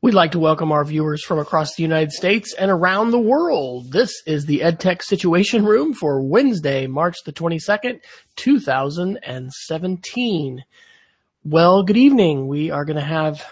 We'd like to welcome our viewers from across the United States and around the world. This is the EdTech Situation Room for Wednesday, March the 22nd, 2017. Well, good evening. We are going to have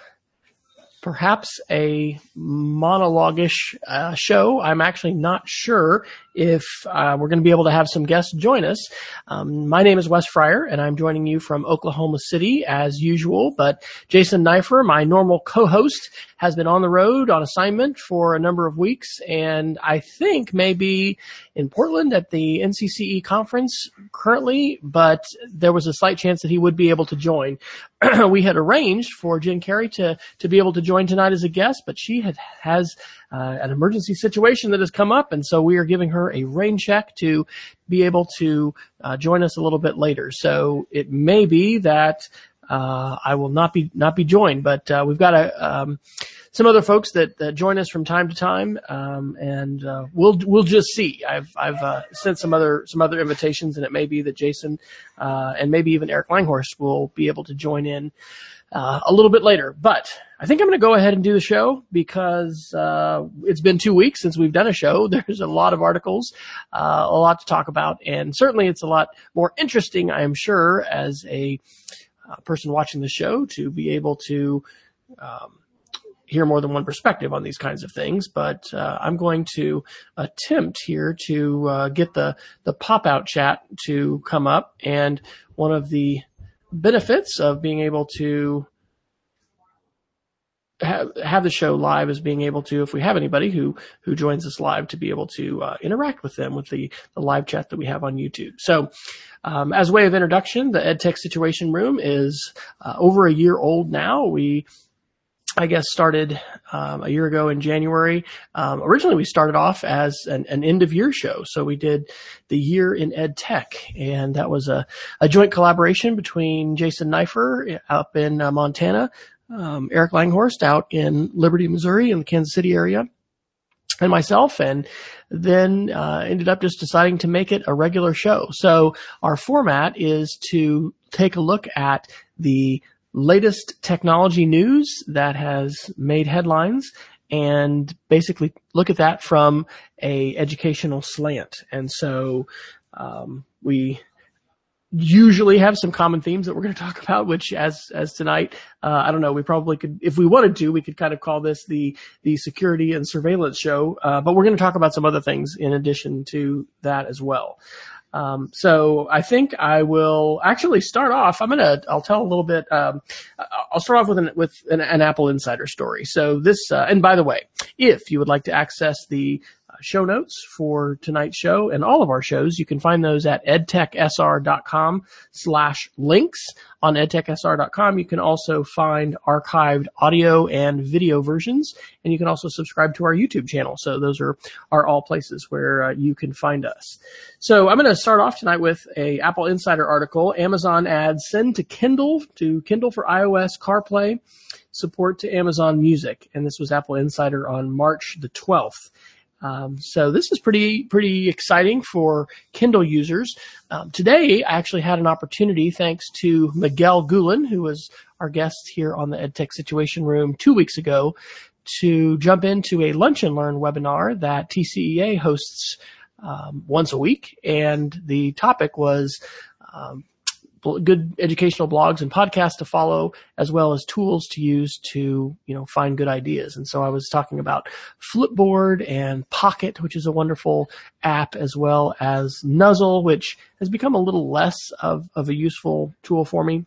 perhaps a monologuish uh, show. I'm actually not sure if uh, we're going to be able to have some guests join us. Um, my name is Wes Fryer, and I'm joining you from Oklahoma City as usual. But Jason Neiffer, my normal co-host, has been on the road on assignment for a number of weeks, and I think maybe in Portland at the NCCE conference currently. But there was a slight chance that he would be able to join. we had arranged for Jen Carey to to be able to join tonight as a guest, but she had has uh, an emergency situation that has come up, and so we are giving her a rain check to be able to uh, join us a little bit later. So it may be that uh, I will not be not be joined, but uh, we've got a, um, some other folks that, that join us from time to time, um, and uh, we'll we'll just see. I've I've uh, sent some other some other invitations, and it may be that Jason uh, and maybe even Eric Langhorst will be able to join in uh, a little bit later. But I think I'm going to go ahead and do the show because uh, it's been two weeks since we've done a show. There's a lot of articles, uh, a lot to talk about, and certainly it's a lot more interesting, I am sure, as a uh, person watching the show to be able to. Um, hear more than one perspective on these kinds of things, but uh, I'm going to attempt here to uh, get the the pop out chat to come up, and one of the benefits of being able to have, have the show live as being able to, if we have anybody who, who joins us live, to be able to uh, interact with them with the, the live chat that we have on YouTube. So, um, as way of introduction, the EdTech Situation Room is uh, over a year old now. We I guess started um, a year ago in January. Um, originally, we started off as an, an, end of year show, so we did the year in ed tech, and that was a, a joint collaboration between Jason Neiffer up in uh, Montana, um, Eric Langhorst out in Liberty, Missouri, in the Kansas City area, and myself, and then uh, ended up just deciding to make it a regular show. So our format is to take a look at the latest technology news that has made headlines and basically look at that from a educational slant. And so um, we usually have some common themes that we're going to talk about, which as, as tonight, uh, I don't know, we probably could, if we wanted to, we could kind of call this the, the security and surveillance show. Uh, but we're going to talk about some other things in addition to that as well. Um, so I think I will actually start off. I'm gonna. I'll tell a little bit. Um, I'll start off with an with an, an Apple Insider story. So this, uh, and by the way, if you would like to access the show notes for tonight's show and all of our shows. You can find those at edtechsr.com slash links. On edtechsr.com, you can also find archived audio and video versions, and you can also subscribe to our YouTube channel. So those are, are all places where uh, you can find us. So I'm going to start off tonight with a Apple Insider article. Amazon adds send to Kindle to Kindle for iOS CarPlay support to Amazon Music. And this was Apple Insider on March the 12th. Um, so this is pretty pretty exciting for Kindle users. Um, today, I actually had an opportunity, thanks to Miguel Guhlin, who was our guest here on the EdTech Situation Room two weeks ago, to jump into a Lunch and Learn webinar that TCEA hosts um, once a week, and the topic was um, good educational blogs and podcasts to follow, as well as tools to use to, you know, find good ideas. And so I was talking about Flipboard and Pocket, which is a wonderful app, as well as Nuzzle, which has become a little less of, of a useful tool for me.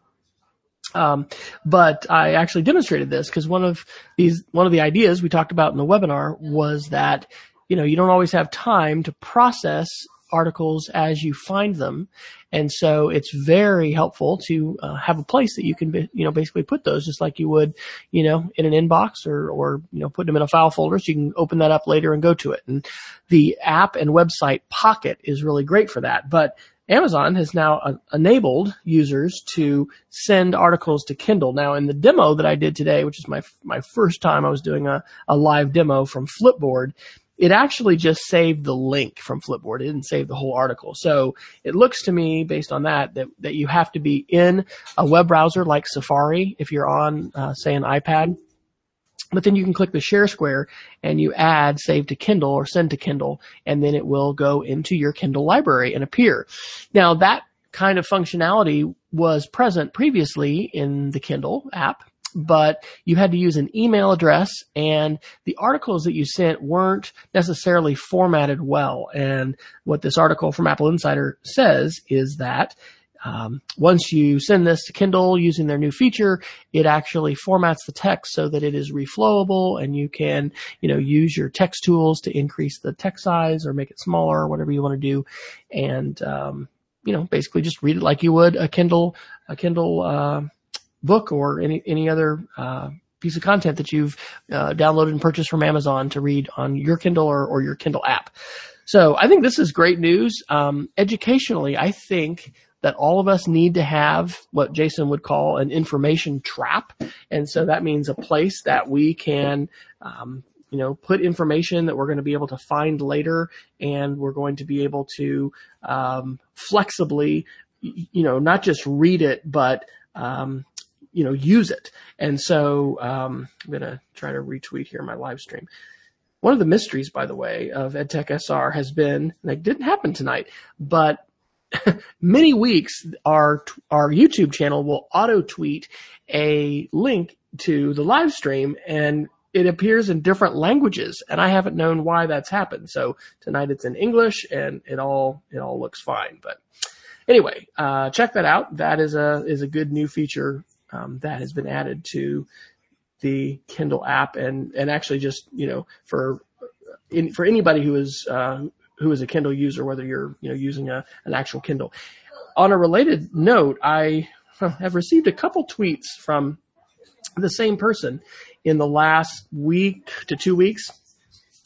Um, but I actually demonstrated this because one of these, one of the ideas we talked about in the webinar was that, you know, you don't always have time to process articles as you find them. And so it's very helpful to uh, have a place that you can, be, you know, basically put those just like you would, you know, in an inbox or, or, you know, put them in a file folder so you can open that up later and go to it. And the app and website Pocket is really great for that. But Amazon has now uh, enabled users to send articles to Kindle. Now, in the demo that I did today, which is my my first time I was doing a, a live demo from Flipboard, it actually just saved the link from Flipboard. It didn't save the whole article. So it looks to me, based on that, that, that you have to be in a web browser like Safari if you're on, uh, say, an iPad. but then you can click the share square and you add save to Kindle or send to Kindle, and then it will go into your Kindle library and appear. Now that kind of functionality was present previously in the Kindle app, but you had to use an email address and the articles that you sent weren't necessarily formatted well. And what this article from Apple Insider says is that um, once you send this to Kindle using their new feature, it actually formats the text so that it is reflowable and you can, you know, use your text tools to increase the text size or make it smaller or whatever you want to do. And, um, you know, basically just read it like you would a Kindle, a Kindle, uh, book or any, any other, uh, piece of content that you've uh, downloaded and purchased from Amazon to read on your Kindle or, or your Kindle app. So I think this is great news. Um, educationally, I think that all of us need to have what Jason would call an information trap. And so that means a place that we can, um, you know, put information that we're going to be able to find later and we're going to be able to, um, flexibly, you know, not just read it, but, um, you know, use it. And so, um, I'm going to try to retweet here my live stream. One of the mysteries, by the way, of EdTech SR has been, and it didn't happen tonight, but many weeks our our YouTube channel will auto tweet a link to the live stream and it appears in different languages and I haven't known why that's happened. So tonight it's in English and it all it all looks fine. But anyway, uh, check that out. That is a is a good new feature um, that has been added to the Kindle app and and actually just you know for in, for anybody who is uh, who is a Kindle user, whether you're you know using a, an actual Kindle. On a related note, I have received a couple tweets from the same person in the last week to two weeks,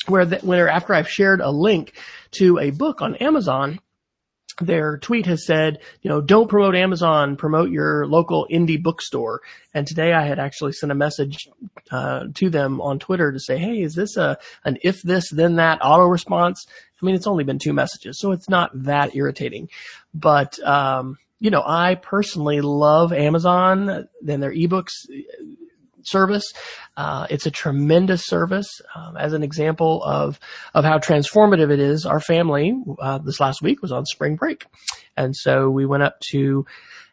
where the, where after I've shared a link to a book on Amazon their tweet has said, you know, don't promote Amazon, promote your local indie bookstore. And today I had actually sent a message uh, to them on Twitter to say, hey, is this a an if this then that auto response? I mean, it's only been two messages, so it's not that irritating. But um, you know, I personally love Amazon and their ebooks service. Uh, it's a tremendous service. Um, as an example of of how transformative it is, our family uh, this last week was on spring break, and so we went up to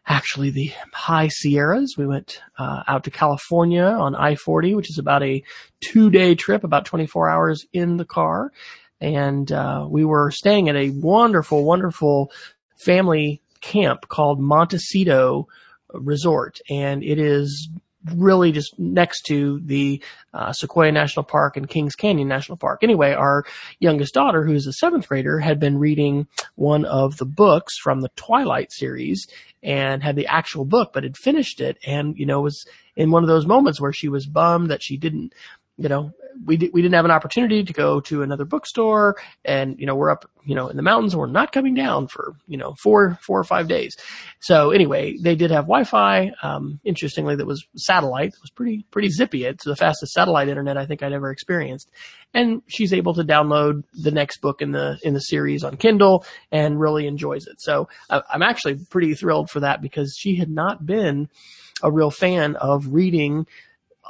actually the high Sierras. We went uh, out to California on I-40, which is about a two-day trip, about 24 hours in the car, and uh, we were staying at a wonderful, wonderful family camp called Montecito Resort, and it is really just next to the uh, Sequoia National Park and Kings Canyon National Park. Anyway, our youngest daughter, who's a seventh grader, had been reading one of the books from the Twilight series and had the actual book, but had finished it and, you know, was in one of those moments where she was bummed that she didn't you know, we di- we didn't have an opportunity to go to another bookstore, and you know we're up you know in the mountains, we're not coming down for you know four four or five days. So anyway, they did have Wi-Fi. Um, interestingly, that was satellite. It was pretty pretty zippy. It's the fastest satellite internet I think I'd ever experienced. And she's able to download the next book in the in the series on Kindle and really enjoys it. So uh, I'm actually pretty thrilled for that because she had not been a real fan of reading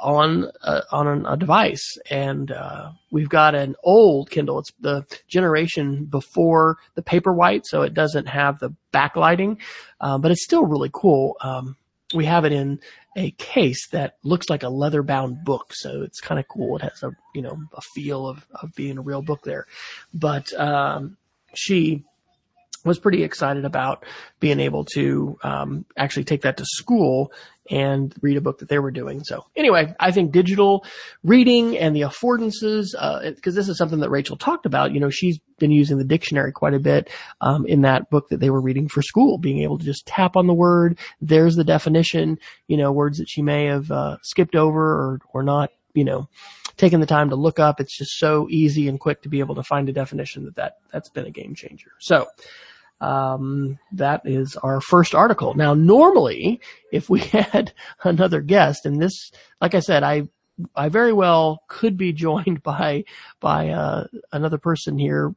on a, on a device, and uh, we've got an old Kindle. It's the generation before the Paperwhite, so it doesn't have the backlighting, uh, but it's still really cool. Um, we have it in a case that looks like a leather bound book, so it's kind of cool. It has a you know a feel of of being a real book there, but um, she was pretty excited about being able to um, actually take that to school and read a book that they were doing. So anyway, I think digital reading and the affordances, because uh, this is something that Rachel talked about. You know, she's been using the dictionary quite a bit um, in that book that they were reading for school, being able to just tap on the word. There's the definition. You know, words that she may have uh, skipped over or or not. You know, taken the time to look up. It's just so easy and quick to be able to find a definition that that that's been a game changer. So. Um, that is our first article. Now, normally, if we had another guest, and this, like I said, I I very well could be joined by by uh, another person here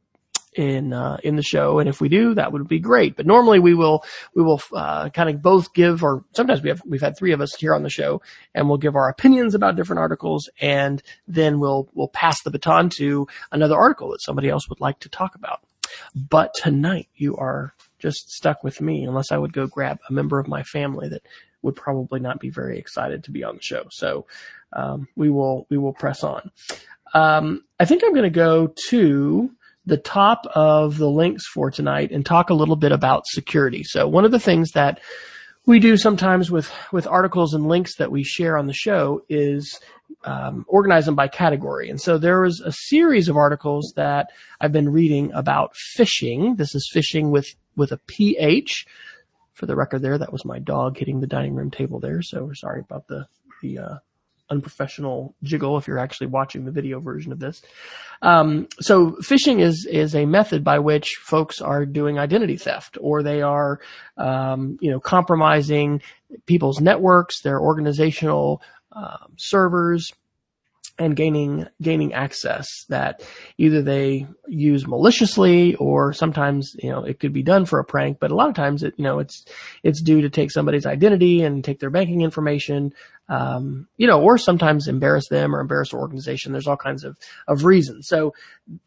in uh, in the show, and if we do, that would be great. But normally we will we will uh, kind of both give, or sometimes we have we've had three of us here on the show, and we'll give our opinions about different articles, and then we'll we'll pass the baton to another article that somebody else would like to talk about. But tonight you are just stuck with me, unless I would go grab a member of my family that would probably not be very excited to be on the show. So um, we will we will press on. Um, I think I'm going to go to the top of the links for tonight and talk a little bit about security. So one of the things that we do sometimes with with articles and links that we share on the show is um, organize them by category. And so there was a series of articles that I've been reading about phishing. This is phishing with with a ph. For the record, there that was my dog hitting the dining room table there. So we're sorry about the the uh, unprofessional jiggle if you're actually watching the video version of this. Um, so phishing is is a method by which folks are doing identity theft, or they are, um, you know, compromising people's networks, their organizational um, servers, and gaining gaining access that either they use maliciously or sometimes you know it could be done for a prank but a lot of times it you know it's it's due to take somebody's identity and take their banking information um, you know, or sometimes embarrass them or embarrass the organization. There's all kinds of, of reasons. So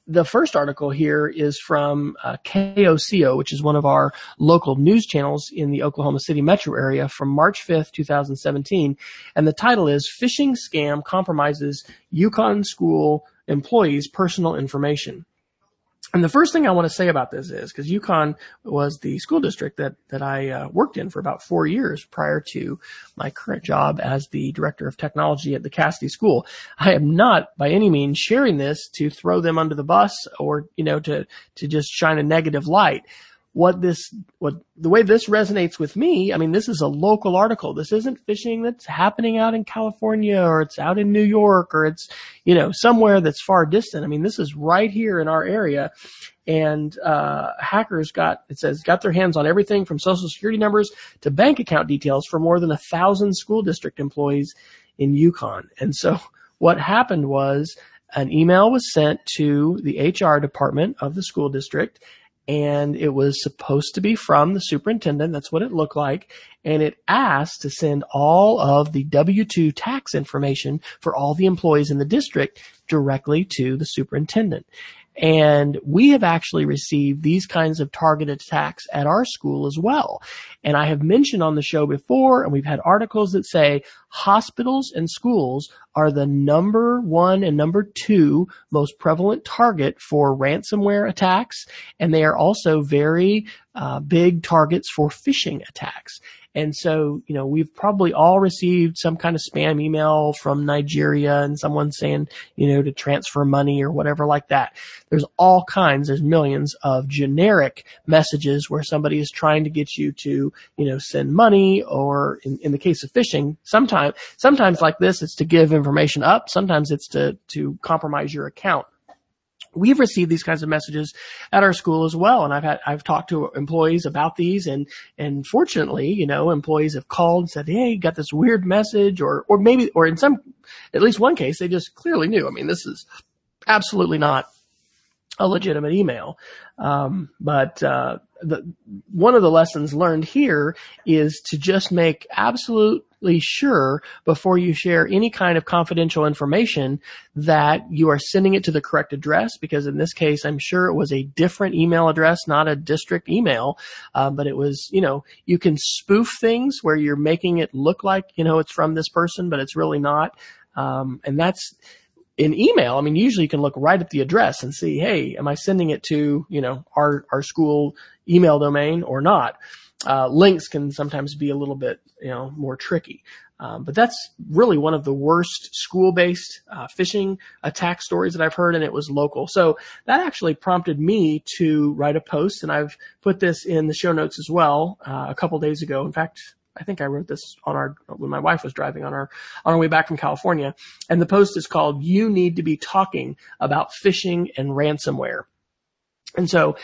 the first article here is from uh, KOCO, which is one of our local news channels in the Oklahoma City metro area from March 5th, 2017. And the title is Phishing Scam Compromises Yukon School Employees' Personal Information. And the first thing I want to say about this is because Yukon was the school district that that I uh, worked in for about four years prior to my current job as the director of technology at the Casady School. I am not by any means sharing this to throw them under the bus or you know to to just shine a negative light what this, what the way this resonates with me, I mean, this is a local article. This isn't phishing that's happening out in California or it's out in New York or it's, you know, somewhere that's far distant. I mean, this is right here in our area. And, uh, hackers got, it says, got their hands on everything from social security numbers to bank account details for more than a thousand school district employees in Yukon. And so what happened was an email was sent to the HR department of the school district and it was supposed to be from the superintendent. That's what it looked like. And it asked to send all of the W-2 tax information for all the employees in the district directly to the superintendent. And we have actually received these kinds of targeted attacks at our school as well. And I have mentioned on the show before, and we've had articles that say hospitals and schools are the number one and number two most prevalent target for ransomware attacks. And they are also very uh, big targets for phishing attacks. And so, you know, we've probably all received some kind of spam email from Nigeria and someone saying, you know, to transfer money or whatever like that. There's all kinds, there's millions of generic messages where somebody is trying to get you to, you know, send money or in, in the case of phishing, sometimes, sometimes like this, it's to give information up. Sometimes it's to, to compromise your account we've received these kinds of messages at our school as well. And I've had, I've talked to employees about these and, and fortunately, you know, employees have called and said, Hey, got this weird message or, or maybe, or in some, at least one case, they just clearly knew. I mean, this is absolutely not a legitimate email. Um, but, uh, the, one of the lessons learned here is to just make absolutely sure before you share any kind of confidential information that you are sending it to the correct address. Because in this case, I'm sure it was a different email address, not a district email. Uh, but it was, you know, you can spoof things where you're making it look like, you know, it's from this person, but it's really not. Um, and that's, in email, I mean, usually you can look right at the address and see, hey, am I sending it to, you know, our, our school email domain or not? Uh, links can sometimes be a little bit, you know, more tricky. Um, but that's really one of the worst school-based uh, phishing attack stories that I've heard, and it was local. So that actually prompted me to write a post, and I've put this in the show notes as well uh, a couple days ago. In fact, I think I wrote this on our when my wife was driving on our on our way back from California, and the post is called "You Need to Be Talking About Phishing and Ransomware." And so,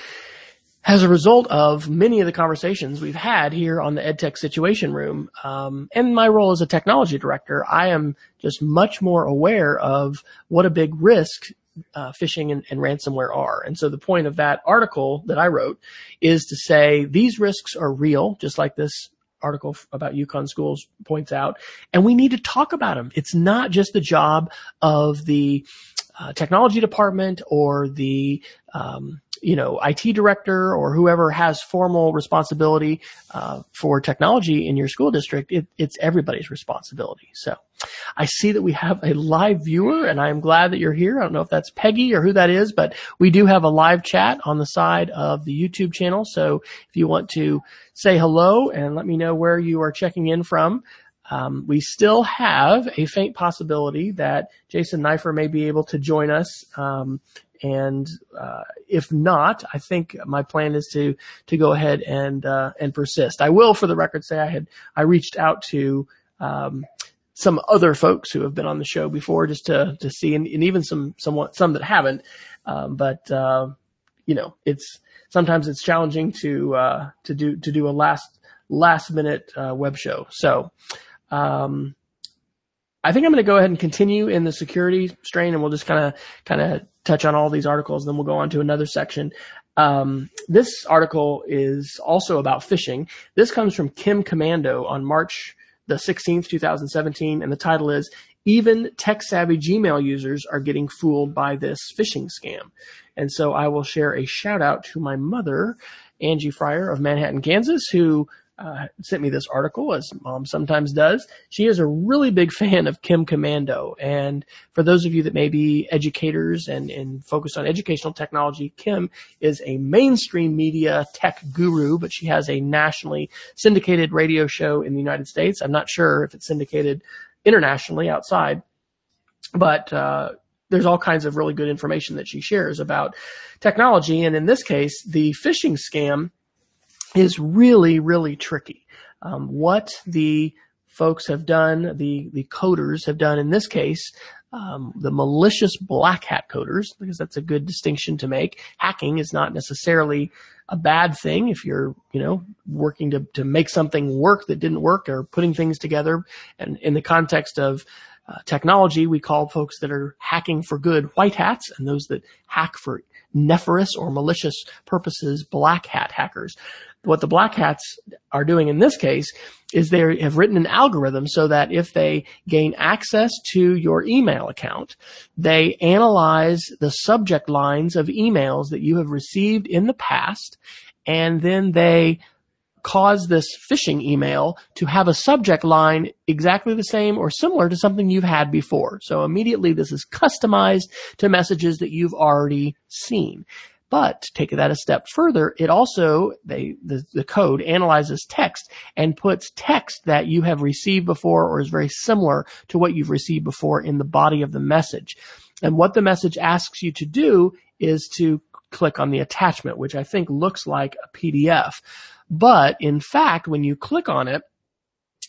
as a result of many of the conversations we've had here on the EdTech Situation Room, um, and my role as a technology director, I am just much more aware of what a big risk uh, phishing and, and ransomware are. And so the point of that article that I wrote is to say these risks are real, just like this article about Yukon schools points out, and we need to talk about them. It's not just the job of the uh, technology department or the um, you know IT director or whoever has formal responsibility uh, for technology in your school district. It, it's everybody's responsibility. So I see that we have a live viewer, and I am glad that you're here. I don't know if that's Peggy or who that is, but we do have a live chat on the side of the YouTube channel. So if you want to say hello and let me know where you are checking in from. Um, we still have a faint possibility that Jason Neiffer may be able to join us. Um, and uh, if not, I think my plan is to to go ahead and uh, and persist. I will, for the record, say I had I reached out to um, some other folks who have been on the show before just to to see, and, and even some somewhat some that haven't. Um, but uh, you know, it's sometimes it's challenging to uh, to do to do a last last minute uh, web show. So. Um, I think I'm going to go ahead and continue in the security strain, and we'll just kind of kind of touch on all these articles. and Then we'll go on to another section. Um, this article is also about phishing. This comes from Kim Komando on March the 16th, 2017, and the title is "Even tech-savvy Gmail users are getting fooled by this phishing scam." And so I will share a shout out to my mother, Angie Fryer of Manhattan, Kansas, who uh, sent me this article, as mom sometimes does. She is a really big fan of Kim Komando. And for those of you that may be educators and, and focused on educational technology, Kim is a mainstream media tech guru, but she has a nationally syndicated radio show in the United States. I'm not sure if it's syndicated internationally outside, but, uh, there's all kinds of really good information that she shares about technology. And in this case, the phishing scam is really, really tricky. Um, what the folks have done, the, the coders have done in this case, um, the malicious black hat coders, because that's a good distinction to make. Hacking is not necessarily a bad thing if you're, you know, working to, to make something work that didn't work or putting things together. And in the context of uh, technology, we call folks that are hacking for good white hats and those that hack for nefarious or malicious purposes black hat hackers what the black hats are doing in this case is they have written an algorithm so that if they gain access to your email account, they analyze the subject lines of emails that you have received in the past, and then they cause this phishing email to have a subject line exactly the same or similar to something you've had before. So immediately this is customized to messages that you've already seen. But take that a step further, it also, they, the, the code analyzes text and puts text that you have received before or is very similar to what you've received before in the body of the message. And what the message asks you to do is to click on the attachment, which I think looks like a PDF. But in fact, when you click on it,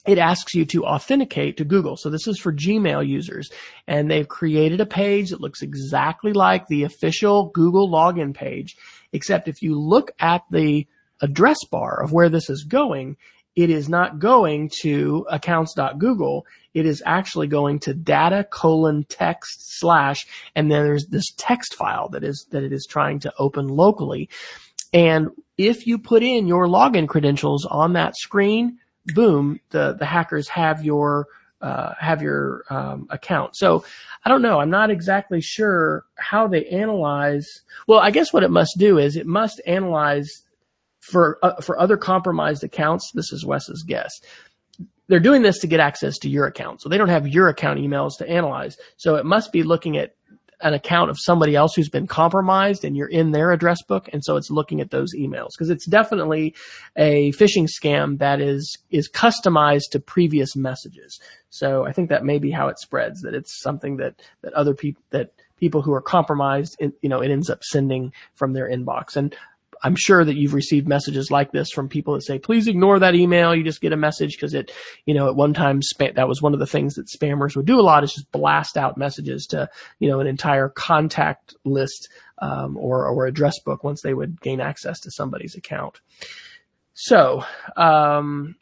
it asks you to authenticate to Google. So this is for Gmail users and they've created a page that looks exactly like the official Google login page, except if you look at the address bar of where this is going, it is not going to accounts.google. It is actually going to data colon text slash, and then there's this text file that is, that it is trying to open locally. And if you put in your login credentials on that screen, boom, the, the hackers have your, uh, have your um, account. So I don't know. I'm not exactly sure how they analyze. Well, I guess what it must do is it must analyze for uh, for other compromised accounts. This is Wes's guess. They're doing this to get access to your account, so they don't have your account emails to analyze. So it must be looking at an account of somebody else who's been compromised and you're in their address book. And so it's looking at those emails because it's definitely a phishing scam that is, is customized to previous messages. So I think that may be how it spreads, that it's something that, that other people, that people who are compromised, you know, it ends up sending from their inbox. And I'm sure that you've received messages like this from people that say, please ignore that email. You just get a message because it, you know, at one time, that was one of the things that spammers would do a lot is just blast out messages to, you know, an entire contact list, um, or, or address book once they would gain access to somebody's account. So, um,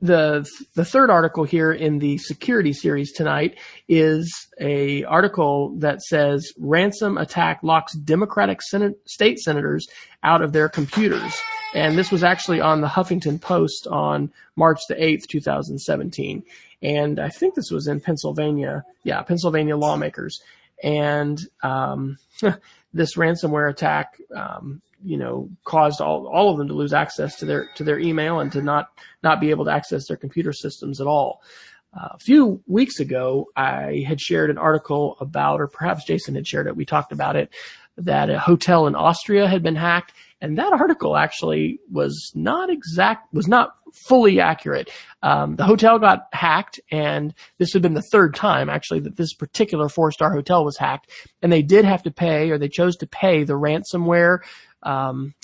the the third article here in the security series tonight is a article that says ransom attack locks Democratic Senate, state senators out of their computers, and this was actually on the Huffington Post on March the eighth, two thousand seventeen, and I think this was in Pennsylvania. Yeah, Pennsylvania lawmakers, and um, this ransomware attack um, you know, caused all, all of them to lose access to their, to their email and to not, not be able to access their computer systems at all. Uh, a few weeks ago, I had shared an article about, or perhaps Jason had shared it. We talked about it that a hotel in Austria had been hacked. And that article actually was not exact, was not fully accurate. Um, the hotel got hacked and this had been the third time actually that this particular four star hotel was hacked and they did have to pay or they chose to pay the ransomware um,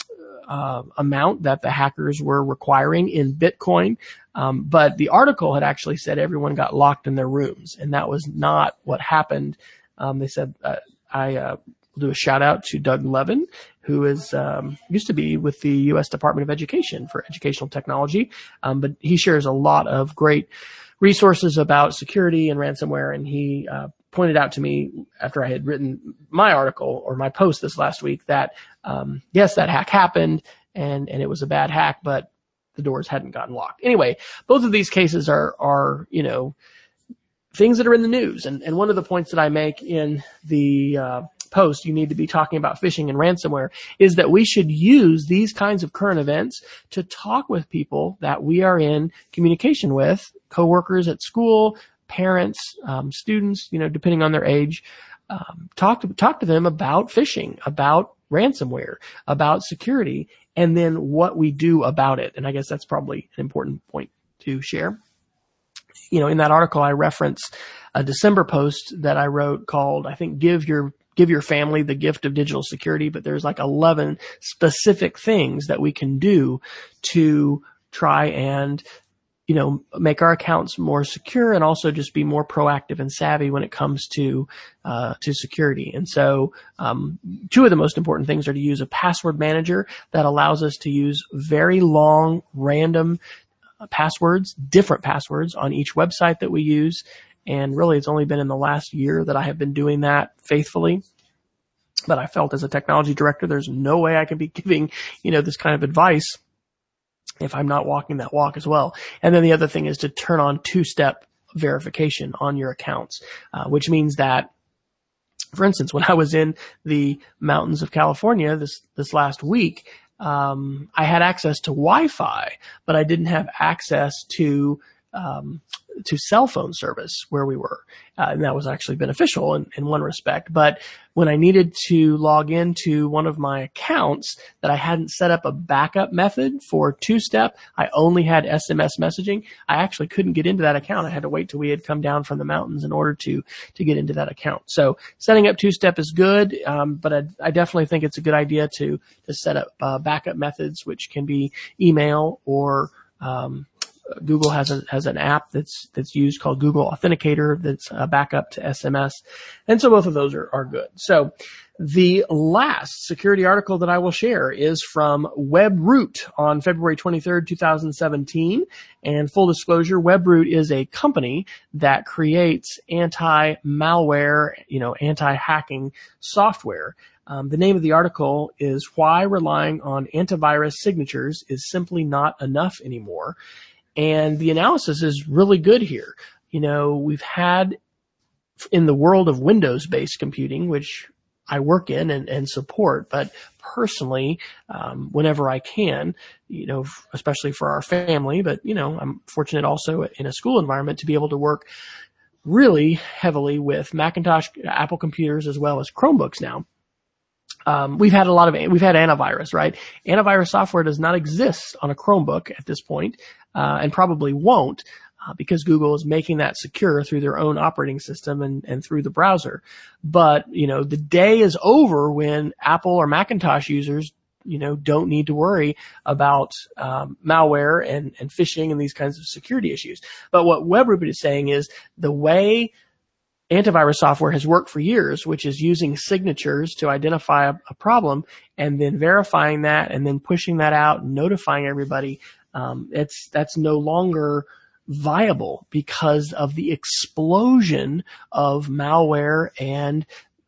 uh, amount that the hackers were requiring in Bitcoin. Um, but the article had actually said everyone got locked in their rooms, and that was not what happened. Um, they said uh, I uh, do a shout out to Doug Levin, who is um, used to be with the U.S. Department of Education for educational technology, um, but he shares a lot of great resources about security and ransomware, and he uh, pointed out to me after I had written my article or my post this last week that um, yes, that hack happened and and it was a bad hack, but the doors hadn't gotten locked. Anyway, both of these cases are are you know things that are in the news, and and one of the points that I make in the uh, post, you need to be talking about phishing and ransomware, is that we should use these kinds of current events to talk with people that we are in communication with, coworkers at school, parents, um, students, you know, depending on their age, um, talk to talk to them about phishing, about ransomware, about security, and then what we do about it. And I guess that's probably an important point to share. You know, in that article, I reference a December post that I wrote called, I think, give your give your family the gift of digital security, but there's like 11 specific things that we can do to try and you know, make our accounts more secure and also just be more proactive and savvy when it comes to uh, to security. And so, um, two of the most important things are to use a password manager that allows us to use very long, random uh, passwords, different passwords on each website that we use. And really, it's only been in the last year that I have been doing that faithfully. But I felt as a technology director, there's no way I can be giving, you know, this kind of advice if I'm not walking that walk as well. And then the other thing is to turn on two-step verification on your accounts, uh, which means that for instance, when I was in the mountains of California this, this last week, um, I had access to Wi-Fi, but I didn't have access to um, to cell phone service where we were. Uh, and that was actually beneficial in, in one respect. But when I needed to log into one of my accounts that I hadn't set up a backup method for two step, I only had SMS messaging. I actually couldn't get into that account. I had to wait till we had come down from the mountains in order to, to get into that account. So setting up two step is good. Um, but I, I, definitely think it's a good idea to, to set up uh, backup methods, which can be email or, um, Google has a, has an app that's that's used called Google Authenticator that's a backup to SMS, and so both of those are are good. So the last security article that I will share is from WebRoot on February 23rd, 2017. And full disclosure, WebRoot is a company that creates anti-malware, you know, anti-hacking software. Um, the name of the article is Why Relying on Antivirus Signatures is Simply Not Enough Anymore. And the analysis is really good here. You know, we've had in the world of Windows based computing, which I work in and, and support, but personally, um, whenever I can, you know, especially for our family, but you know, I'm fortunate also in a school environment to be able to work really heavily with Macintosh, Apple computers, as well as Chromebooks now. Um, we've had a lot of we've had antivirus, right? Antivirus software does not exist on a Chromebook at this point, uh, and probably won't. Uh, because Google is making that secure through their own operating system and, and through the browser. But, you know, the day is over when Apple or Macintosh users, you know, don't need to worry about um, malware and, and phishing and these kinds of security issues. But what WebRoot is saying is the way antivirus software has worked for years, which is using signatures to identify a, a problem and then verifying that and then pushing that out notifying everybody. um, it's that's no longer viable because of the explosion of malware and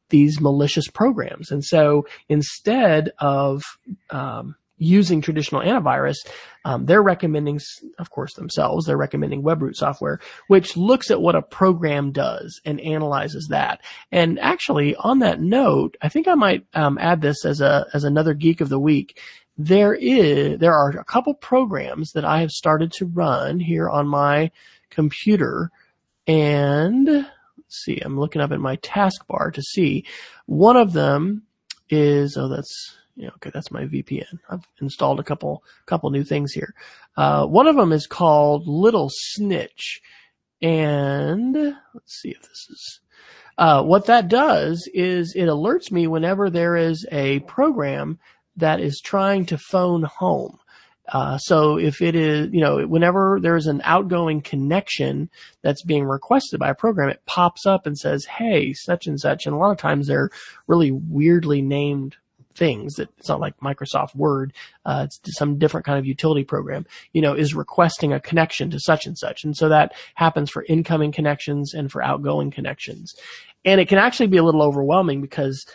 these malicious programs. And so instead of um, using traditional antivirus, um, they're recommending, of course, themselves, they're recommending WebRoot software, which looks at what a program does and analyzes that. And actually, on that note, I think I might um, add this as a as another geek of the week. There is there are a couple programs that I have started to run here on my computer, and let's see, I'm looking up at my taskbar to see. One of them is oh, that's yeah, okay, that's my VPN. I've installed a couple couple new things here. Uh, one of them is called Little Snitch, and let's see if this is. Uh, what that does is it alerts me whenever there is a program that is trying to phone home. Uh, so if it is, you know, whenever there's an outgoing connection that's being requested by a program, it pops up and says, "Hey, such and such." And a lot of times they're really weirdly named things that it's not like Microsoft Word, uh, it's some different kind of utility program, you know, is requesting a connection to such and such. And so that happens for incoming connections and for outgoing connections. And it can actually be a little overwhelming because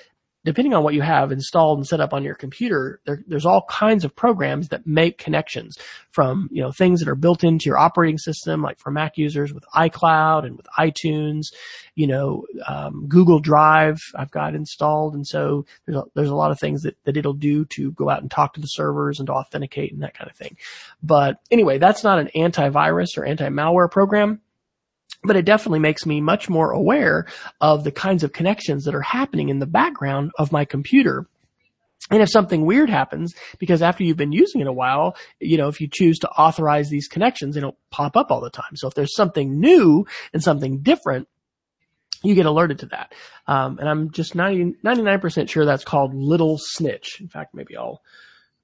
depending on what you have installed and set up on your computer, there, there's all kinds of programs that make connections from, you know, things that are built into your operating system, like for Mac users with iCloud and with iTunes, you know, um, Google Drive I've got installed. And so there's a, there's a lot of things that, that it'll do to go out and talk to the servers and to authenticate and that kind of thing. But anyway, that's not an antivirus or anti-malware program but it definitely makes me much more aware of the kinds of connections that are happening in the background of my computer. And if something weird happens, because after you've been using it a while, you know, if you choose to authorize these connections, they don't pop up all the time. So if there's something new and something different, you get alerted to that. Um, and I'm just 90, 99% sure that's called Little Snitch. In fact, maybe I'll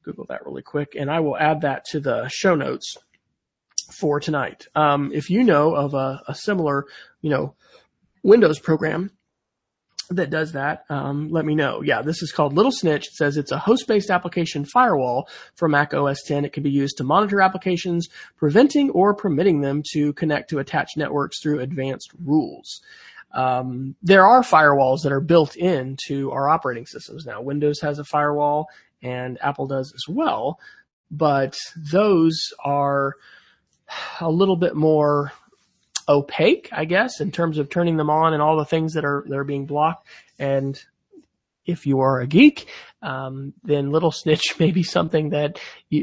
Google that really quick and I will add that to the show notes for tonight. Um, if you know of a, a, similar, you know, Windows program that does that, um, let me know. Yeah, this is called Little Snitch. It says it's a host-based application firewall for Mac OS 10. It can be used to monitor applications, preventing or permitting them to connect to attached networks through advanced rules. Um, there are firewalls that are built into our operating systems now. Windows has a firewall and Apple does as well, but those are a little bit more opaque, I guess, in terms of turning them on and all the things that are that are being blocked. And if you are a geek, um, then Little Snitch may be something that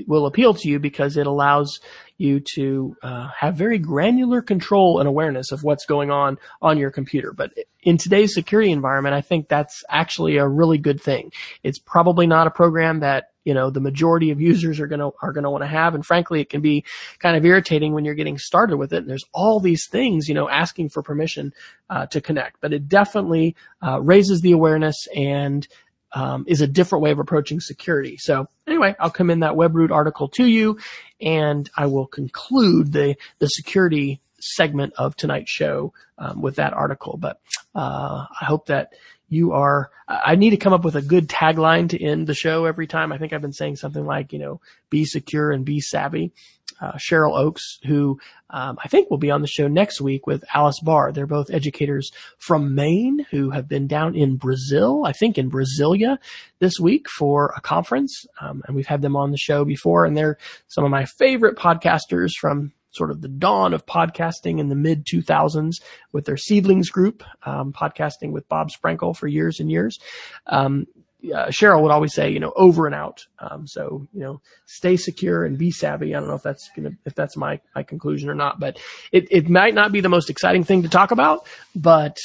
will appeal to you because it allows you to uh, have very granular control and awareness of what's going on on your computer. But in today's security environment, I think that's actually a really good thing. It's probably not a program that you know the majority of users are gonna are gonna want to have, and frankly, it can be kind of irritating when you're getting started with it. And there's all these things, you know, asking for permission uh, to connect. But it definitely uh, raises the awareness and um, is a different way of approaching security. So anyway, I'll come in that WebRoot article to you, and I will conclude the the security segment of tonight's show um, with that article. But uh, I hope that you are. I need to come up with a good tagline to end the show every time. I think I've been saying something like, you know, be secure and be savvy uh, Cheryl Oakes, who um, I think will be on the show next week with Alice Barr. They're both educators from Maine who have been down in Brazil, I think in Brasilia this week for a conference. Um, and we've had them on the show before, and they're some of my favorite podcasters from sort of the dawn of podcasting in the mid 2000s with their seedlings group, um, podcasting with Bob Sprankle for years and years. Um, uh, Cheryl would always say, you know, over and out. Um, so, you know, stay secure and be savvy. I don't know if that's gonna, if that's my, my conclusion or not, but it, it might not be the most exciting thing to talk about, but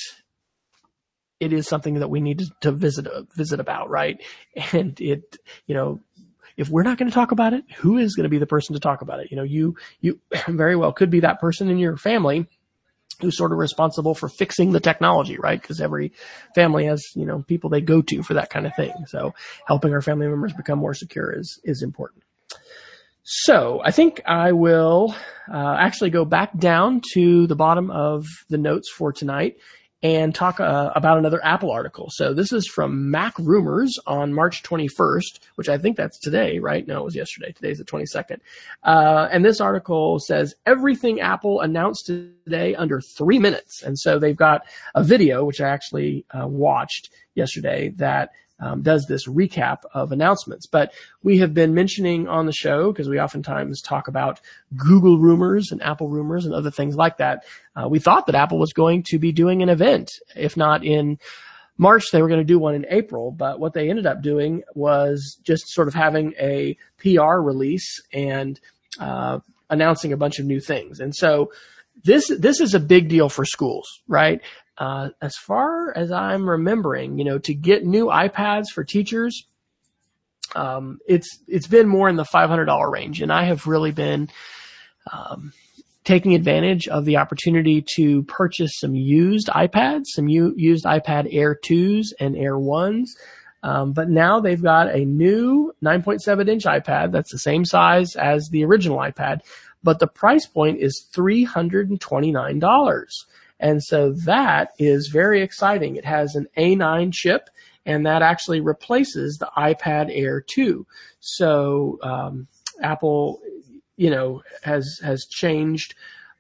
it is something that we need to, to visit, visit about, right? And it, you know, if we're not going to talk about it, who is going to be the person to talk about it? You know, you, you very well could be that person in your family who's sort of responsible for fixing the technology, right? Because every family has, you know, people they go to for that kind of thing. So helping our family members become more secure is, is important. So I think I will uh, actually go back down to the bottom of the notes for tonight and talk uh, about another Apple article. So this is from Mac Rumors on March 21st, which I think that's today, right? No, it was yesterday. Today's the 22nd. Uh, and this article says everything Apple announced today under three minutes. And so they've got a video, which I actually uh, watched yesterday that um, does this recap of announcements. But we have been mentioning on the show because we oftentimes talk about Google rumors and Apple rumors and other things like that. Uh, we thought that Apple was going to be doing an event, if not in March, they were going to do one in April, but what they ended up doing was just sort of having a PR release and uh, announcing a bunch of new things. And so this this is a big deal for schools, right? Uh, as far as I'm remembering, you know, to get new iPads for teachers, um, it's it's been more in the $500 range, and I have really been um, taking advantage of the opportunity to purchase some used iPads, some u- used iPad Air 2s and Air 1s. Um, but now they've got a new 9.7 inch iPad that's the same size as the original iPad, but the price point is $329. And so that is very exciting. It has an A9 chip and that actually replaces the iPad Air 2. So, um, Apple, you know, has, has changed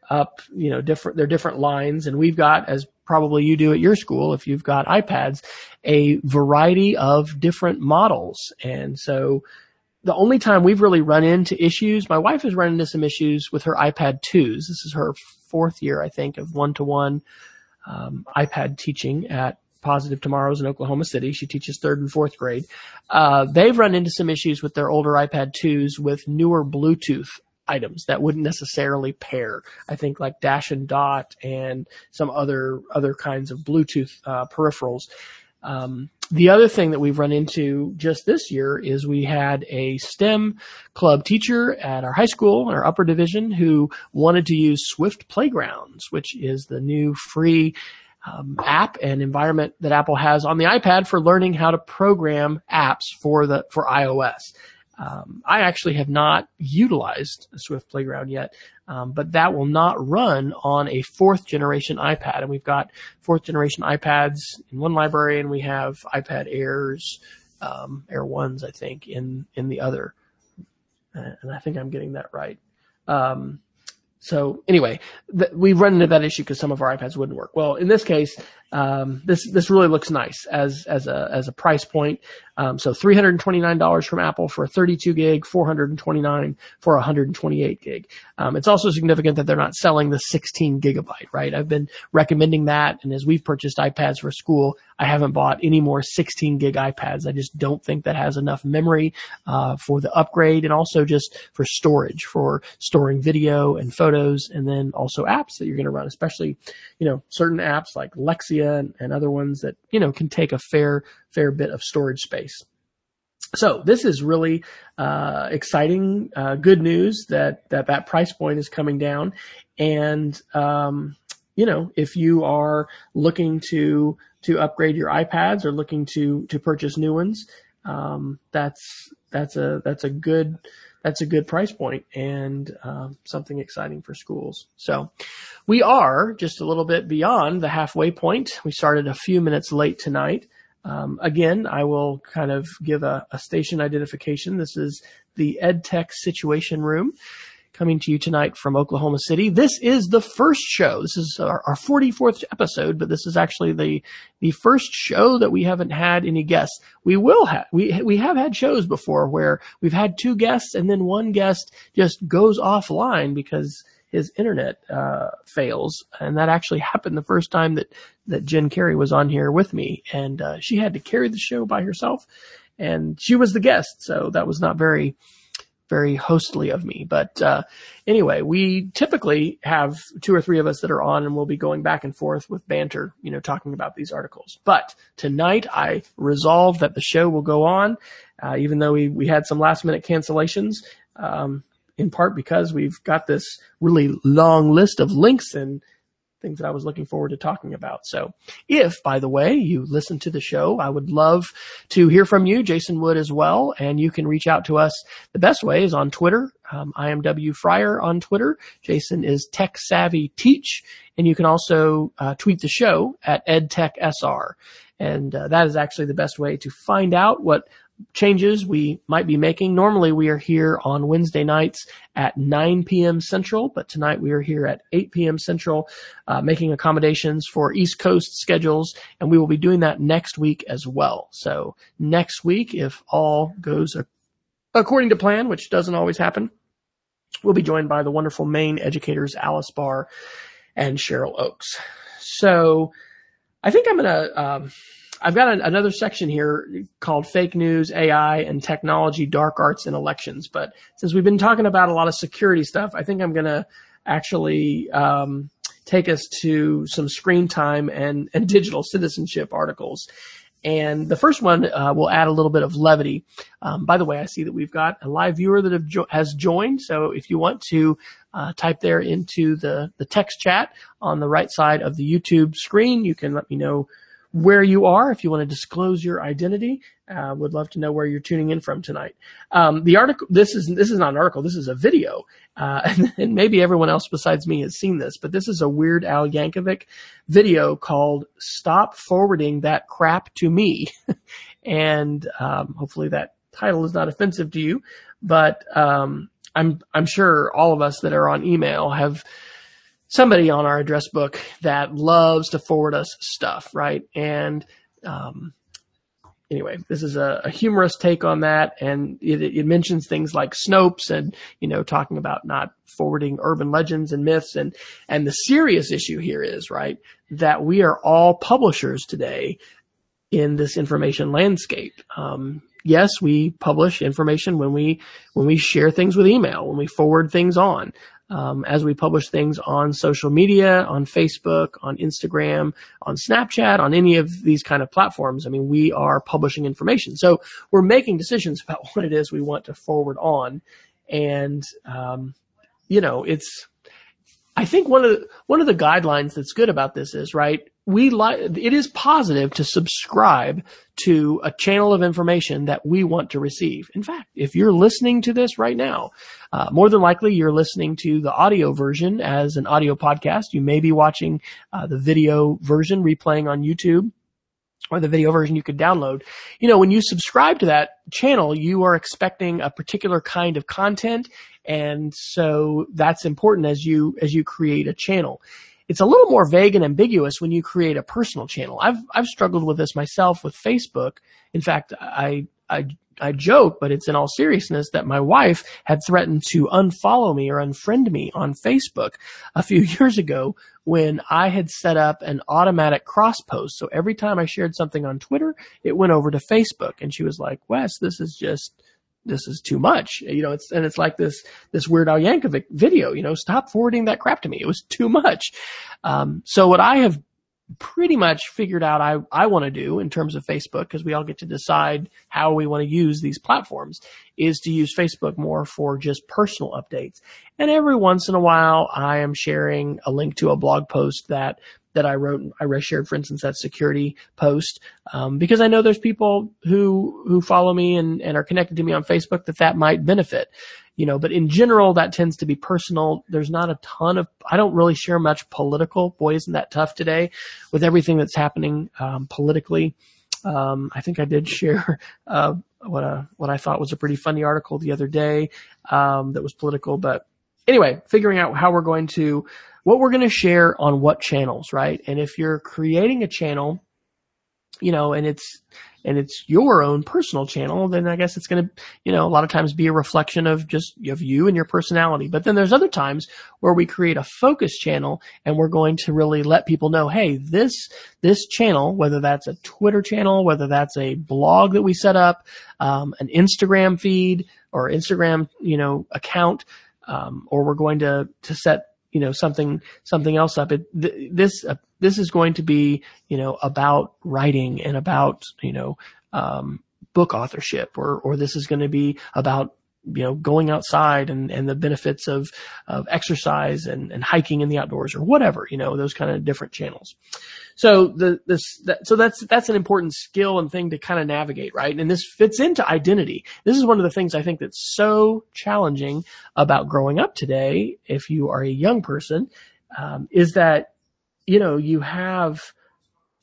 up, you know, different, they're different lines and we've got, as probably you do at your school, if you've got iPads, a variety of different models. And so, the only time we've really run into issues, my wife has run into some issues with her iPad 2s. This is her fourth year, I think, of one to one iPad teaching at Positive Tomorrows in Oklahoma City. She teaches third and fourth grade. Uh, they've run into some issues with their older iPad 2s with newer Bluetooth items that wouldn't necessarily pair. I think like Dash and Dot and some other other kinds of Bluetooth uh, peripherals. Um, the other thing that we've run into just this year is we had a STEM club teacher at our high school, our upper division, who wanted to use Swift Playgrounds, which is the new free um, app and environment that Apple has on the iPad for learning how to program apps for the for iOS. Um, I actually have not utilized Swift Playground yet, um, but that will not run on a fourth generation iPad. And we've got fourth generation iPads in one library, and we have iPad Airs, um, Air ones, I think, in in the other. Uh, and I think I'm getting that right. Um, so anyway, th- we run into that issue because some of our iPads wouldn't work. Well, in this case, um, this this really looks nice as as a as a price point. Um, so three hundred and twenty nine dollars from Apple for a thirty two gig, four hundred and twenty nine for a hundred and twenty eight gig. Um, it's also significant that they're not selling the sixteen gigabyte. Right, I've been recommending that, and as we've purchased iPads for school, I haven't bought any more sixteen gig iPads. I just don't think that has enough memory uh, for the upgrade, and also just for storage for storing video and photos, and then also apps that you're going to run, especially you know certain apps like Lexia and, and other ones that, you know, can take a fair, fair bit of storage space. So this is really uh, exciting, uh, good news that, that that price point is coming down. And, um, you know, if you are looking to, to upgrade your iPads or looking to, to purchase new ones, um, that's, that's a, that's a good, that's a good price point and um, something exciting for schools. So we are just a little bit beyond the halfway point. We started a few minutes late tonight. Um, again, I will kind of give a, a station identification. This is the EdTech Situation Room coming to you tonight from Oklahoma City. This is the first show. This is our, our 44th episode, but this is actually the, the first show that we haven't had any guests. We will have, we, we have had shows before where we've had two guests and then one guest just goes offline because his internet, uh, fails. And that actually happened the first time that, that Jen Carey was on here with me and, uh, she had to carry the show by herself and she was the guest. So that was not very, very hostly of me. But uh, anyway, we typically have two or three of us that are on, and we'll be going back and forth with banter, you know, talking about these articles. But tonight, I resolved that the show will go on, uh, even though we we had some last minute cancellations. Um, in part because we've got this really long list of links and things that I was looking forward to talking about. So if, by the way, you listen to the show, I would love to hear from you. Jason would as well. And you can reach out to us. The best way is on Twitter. Um, I am W Fryer on Twitter. Jason is Tech Savvy Teach, and you can also uh, tweet the show at EdTechSR. And uh, that is actually the best way to find out what changes we might be making. Normally we are here on Wednesday nights at 9 p.m. Central, but tonight we are here at 8 p.m. Central, uh, making accommodations for East Coast schedules, and we will be doing that next week as well. So next week, if all goes according to plan, which doesn't always happen, we'll be joined by the wonderful Maine educators Alice Barr and Cheryl Oakes. So I think I'm gonna. Um, I've got an, another section here called fake news, AI, and technology, dark arts, and elections. But since we've been talking about a lot of security stuff, I think I'm going to actually um, take us to some screen time and, and digital citizenship articles. And the first one uh, will add a little bit of levity. Um, by the way, I see that we've got a live viewer that jo- has joined. So if you want to uh, type there into the, the text chat on the right side of the YouTube screen, you can let me know where you are if you want to disclose your identity. Uh, would love to know where you're tuning in from tonight. Um, the article, this is this is not an article. This is a video, uh, and, and, maybe everyone else besides me has seen this. But this is a Weird Al Yankovic video called "Stop Forwarding That Crap to Me," and um, hopefully that title is not offensive to you. But um, I'm I'm sure all of us that are on email have somebody on our address book that loves to forward us stuff, right? And um, anyway, this is a, a, humorous take on that, and it, it, mentions things like Snopes and you know talking about not forwarding urban legends and myths, and and the serious issue here is right that we are all publishers today in this information landscape. Um, yes, we publish information when we when we share things with email, when we forward things on um, as we publish things on social media, on Facebook, on Instagram, on Snapchat, on any of these kind of platforms. I mean, we are publishing information. So we're making decisions about what it is we want to forward on. And, um, you know, it's, I think one of the, one of the guidelines that's good about this is, right, we like, it is positive to subscribe to a channel of information that we want to receive. In fact, if you're listening to this right now, uh, more than likely you're listening to the audio version as an audio podcast. You may be watching uh, the video version replaying on YouTube or the video version you could download. You know, when you subscribe to that channel, you are expecting a particular kind of content. And so that's important as you, as you create a channel it's a little more vague and ambiguous when you create a personal channel. I've I've struggled with this myself with Facebook. In fact, I I I joke, but it's in all seriousness that my wife had threatened to unfollow me or unfriend me on Facebook a few years ago when I had set up an automatic cross post. So every time I shared something on Twitter, it went over to Facebook and she was like, Wes, this is just this is too much. You know, it's, and it's like this, this Weird Al Yankovic video, you know, stop forwarding that crap to me. It was too much. Um, so what I have pretty much figured out I, I want to do in terms of Facebook, because we all get to decide how we want to use these platforms, is to use Facebook more for just personal updates. And every once in a while, I am sharing a link to a blog post that that I wrote, I shared, for instance, that security post, um, because I know there's people who, who follow me and, and are connected to me on Facebook that that might benefit, you know, but in general, that tends to be personal. There's not a ton of, I don't really share much political. Boy, isn't that tough today with everything that's happening, um, politically. Um, I think I did share, uh, what a, what I thought was a pretty funny article the other day, um, that was political, but anyway, figuring out how we're going to, what we're going to share on what channels, right? And if you're creating a channel, you know, and it's, and it's your own personal channel, then I guess it's going to, you know, a lot of times be a reflection of just of you and your personality. But then there's other times where we create a focus channel and we're going to really let people know, hey, this, this channel, whether that's a Twitter channel, whether that's a blog that we set up, um, an Instagram feed or Instagram, you know, account, um, or we're going to, to set you know something something else up. It, th- this uh, this is going to be you know about writing and about you know um, book authorship, or or this is going to be about you know, going outside and, and the benefits of, of exercise and, and hiking in the outdoors or whatever, you know, those kind of different channels. So the, this, that, so that's, that's an important skill and thing to kind of navigate, right? And this fits into identity. This is one of the things I think that's so challenging about growing up today. If you are a young person, um, is that, you know, you have,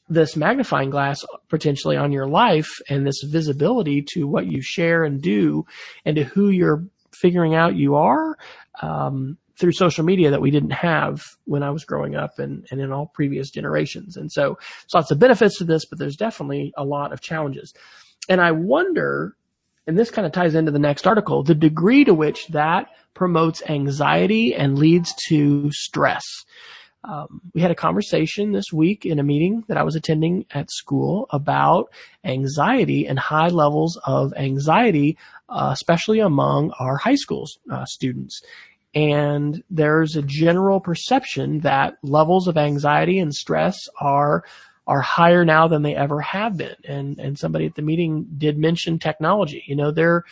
this magnifying glass potentially on your life and this visibility to what you share and do and to who you're figuring out you are um, through social media that we didn't have when I was growing up and, and in all previous generations. And so there's lots of benefits to this, but there's definitely a lot of challenges. And I wonder, and this kind of ties into the next article, the degree to which that promotes anxiety and leads to stress. Um, we had a conversation this week in a meeting that I was attending at school about anxiety and high levels of anxiety, uh, especially among our high school uh, students. And there's a general perception that levels of anxiety and stress are are higher now than they ever have been. And and somebody at the meeting did mention technology. You know, there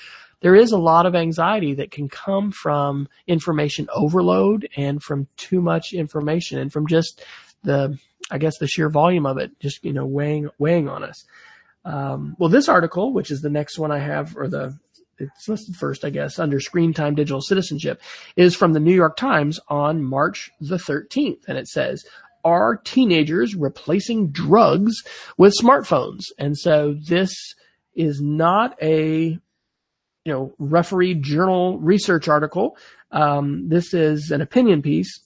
there is a lot of anxiety that can come from information overload and from too much information and from just the, I guess the sheer volume of it, just, you know, weighing, weighing on us. Um, well, this article, which is the next one I have, or the, it's listed first, I guess, under screen time digital citizenship, is from the New York Times on March the 13th. And it says, are teenagers replacing drugs with smartphones? And so this is not a you know, referee journal research article. Um, this is an opinion piece.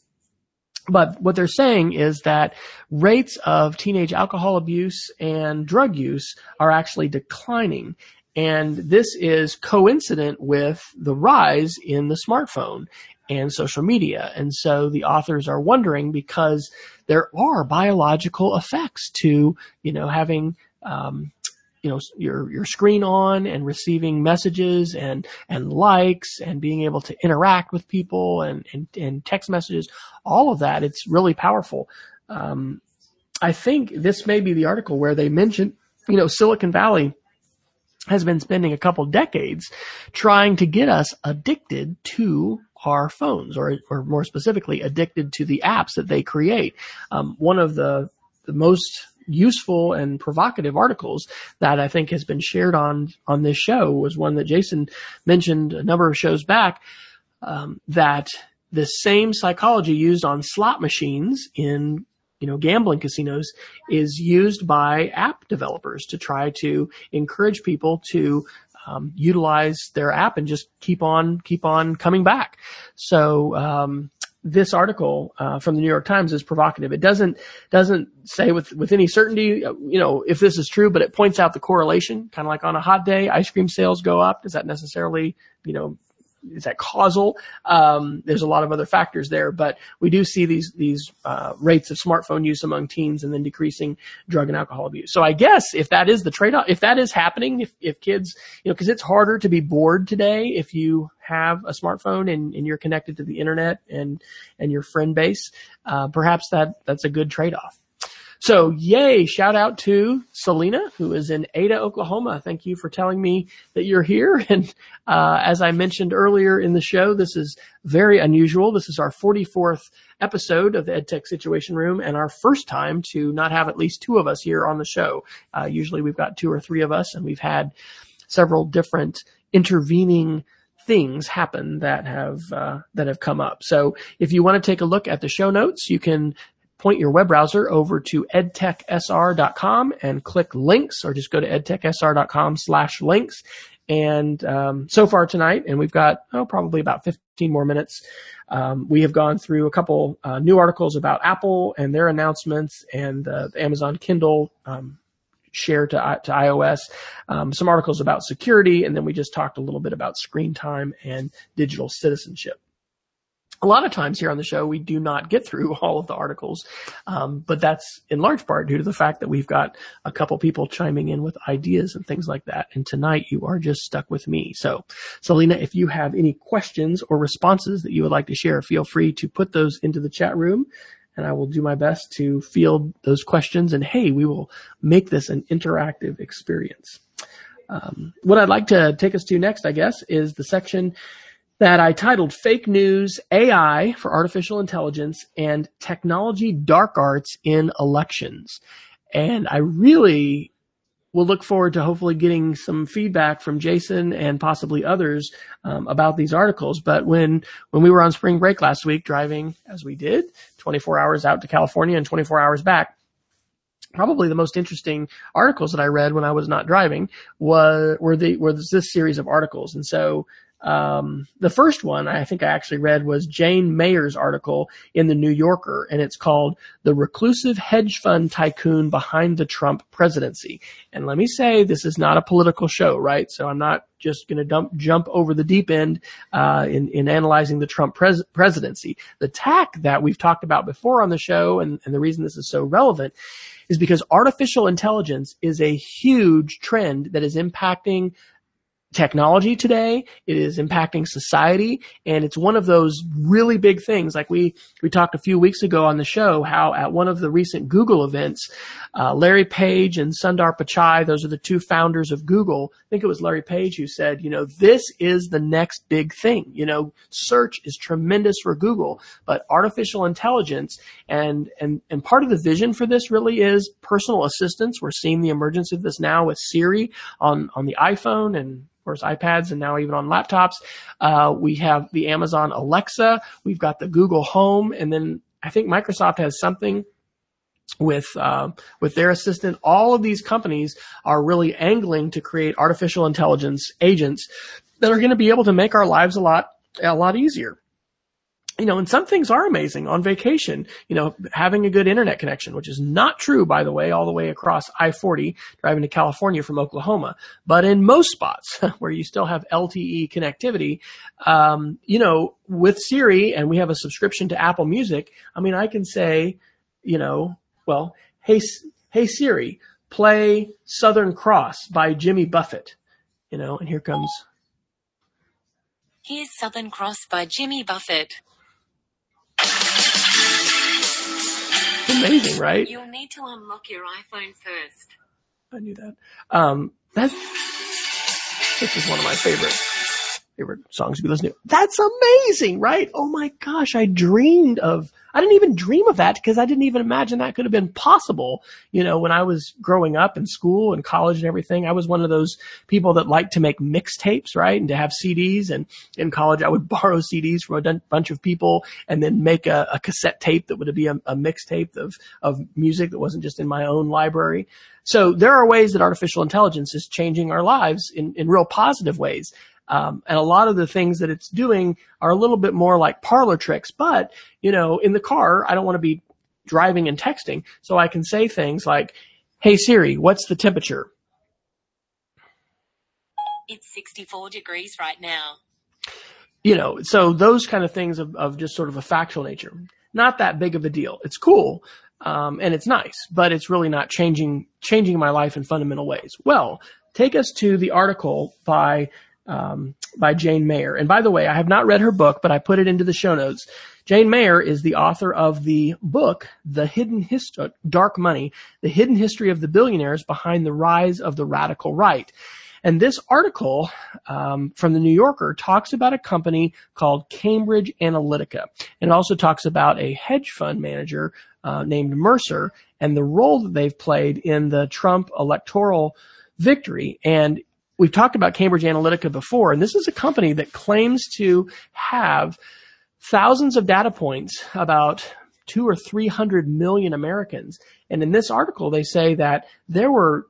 But what they're saying is that rates of teenage alcohol abuse and drug use are actually declining. And this is coincident with the rise in the smartphone and social media. And so the authors are wondering because there are biological effects to, you know, having, um, you know your your screen on and receiving messages and and likes and being able to interact with people and and, and text messages all of that it's really powerful. Um, i think this may be the article where they mention you know silicon valley has been spending a couple decades trying to get us addicted to our phones or or more specifically addicted to the apps that they create. Um, one of the the most useful and provocative articles that I think has been shared on on this show was one that Jason mentioned a number of shows back um, that the same psychology used on slot machines in you know gambling casinos is used by app developers to try to encourage people to um, utilize their app and just keep on keep on coming back. So um, this article uh, from the New York Times is provocative. It doesn't doesn't say with with any certainty, uh, you know, if this is true, but it points out the correlation. Kind of like on a hot day, ice cream sales go up. Does that necessarily, you know, is that causal? Um, there's a lot of other factors there, but we do see these these uh, rates of smartphone use among teens and then decreasing drug and alcohol abuse. So I guess if that is the trade off, if that is happening, if if kids, you know, because it's harder to be bored today if you have a smartphone and, and you're connected to the internet and and your friend base, uh, perhaps that that's a good trade off. So yay, shout out to Selena, who is in Ada, Oklahoma. Thank you for telling me that you're here. And, uh, as I mentioned earlier in the show, this is very unusual. This is our 44th episode of the EdTech Situation Room and our first time to not have at least two of us here on the show. Uh, usually we've got two or three of us and we've had several different intervening things happen that have uh, that have come up. So if you want to take a look at the show notes, you can point your web browser over to edtechsr.com and click links or just go to edtechsr.com slash links. And um, so far tonight, and we've got oh probably about 15 more minutes. Um, we have gone through a couple uh, new articles about Apple and their announcements, and uh, the Amazon Kindle um, share to to iOS. Um, some articles about security, and then we just talked a little bit about screen time and digital citizenship a lot of times here on the show, we do not get through all of the articles, um, but that's in large part due to the fact that we've got a couple people chiming in with ideas and things like that. And tonight you are just stuck with me. So, Selena, if you have any questions or responses that you would like to share, feel free to put those into the chat room and I will do my best to field those questions. And hey, we will make this an interactive experience. Um, what I'd like to take us to next, I guess, is the section that I titled Fake News, AI for Artificial Intelligence, and Technology Dark Arts in Elections. And I really will look forward to hopefully getting some feedback from Jason and possibly others um, about these articles. But when when we were on spring break last week, driving as we did, 24 hours out to California and 24 hours back, probably the most interesting articles that I read when I was not driving was were the were this series of articles. And so um, the first one I think I actually read was Jane Mayer's article in the New Yorker, and it's called "The Reclusive Hedge Fund Tycoon Behind the Trump Presidency." And let me say, this is not a political show, right? So I'm not just going to jump over the deep end uh, in in analyzing the Trump pres- presidency. The tack that we've talked about before on the show, and, and the reason this is so relevant, is because artificial intelligence is a huge trend that is impacting technology today. It is impacting society. And it's one of those really big things. Like we, we talked a few weeks ago on the show, how at one of the recent Google events, uh, Larry Page and Sundar Pichai, those are the two founders of Google. I think it was Larry Page who said, you know, this is the next big thing. You know, search is tremendous for Google, but artificial intelligence and, and, and part of the vision for this really is personal assistance. We're seeing the emergence of this now with Siri on, on the iPhone and course, iPads and now even on laptops. Uh, we have the Amazon Alexa. We've got the Google Home. And then I think Microsoft has something with uh, with their assistant. All of these companies are really angling to create artificial intelligence agents that are going to be able to make our lives a lot a lot easier you know, and some things are amazing on vacation, you know, having a good internet connection, which is not true, by the way, all the way across I-40 driving to California from Oklahoma. But in most spots where you still have LTE connectivity, um, you know, with Siri and we have a subscription to Apple Music, I mean, I can say, you know, well, hey, hey Siri, play Southern Cross by Jimmy Buffett, you know, and here comes. Here's Southern Cross by Jimmy Buffett. Amazing, right? You'll need to unlock your iPhone first. I knew that. Um, that this is one of my favorite favorite songs to be listening to. That's amazing, right? Oh my gosh, I dreamed of, I didn't even dream of that because I didn't even imagine that could have been possible. You know, when I was growing up in school and college and everything, I was one of those people that liked to make mixtapes, right? And to have CDs. And in college, I would borrow CDs from a bunch of people and then make a, a cassette tape that would be a, a mixtape of, of music that wasn't just in my own library. So there are ways that artificial intelligence is changing our lives in, in real positive ways. Um, and a lot of the things that it's doing are a little bit more like parlor tricks. But, you know, in the car, I don't want to be driving and texting. So I can say things like, Hey Siri, what's the temperature? It's 64 degrees right now. You know, so those kind of things of, of just sort of a factual nature. Not that big of a deal. It's cool. Um, and it's nice, but it's really not changing, changing my life in fundamental ways. Well, take us to the article by um, by Jane Mayer. And by the way, I have not read her book, but I put it into the show notes. Jane Mayer is the author of the book, The Hidden History, uh, Dark Money, The Hidden History of the Billionaires Behind the Rise of the Radical Right. And this article um, from the New Yorker talks about a company called Cambridge Analytica. And it also talks about a hedge fund manager uh, named Mercer and the role that they've played in the Trump electoral victory. And we've talked about Cambridge Analytica before, and this is a company that claims to have thousands of data points about two or three hundred million Americans. And in this article, they say that there were,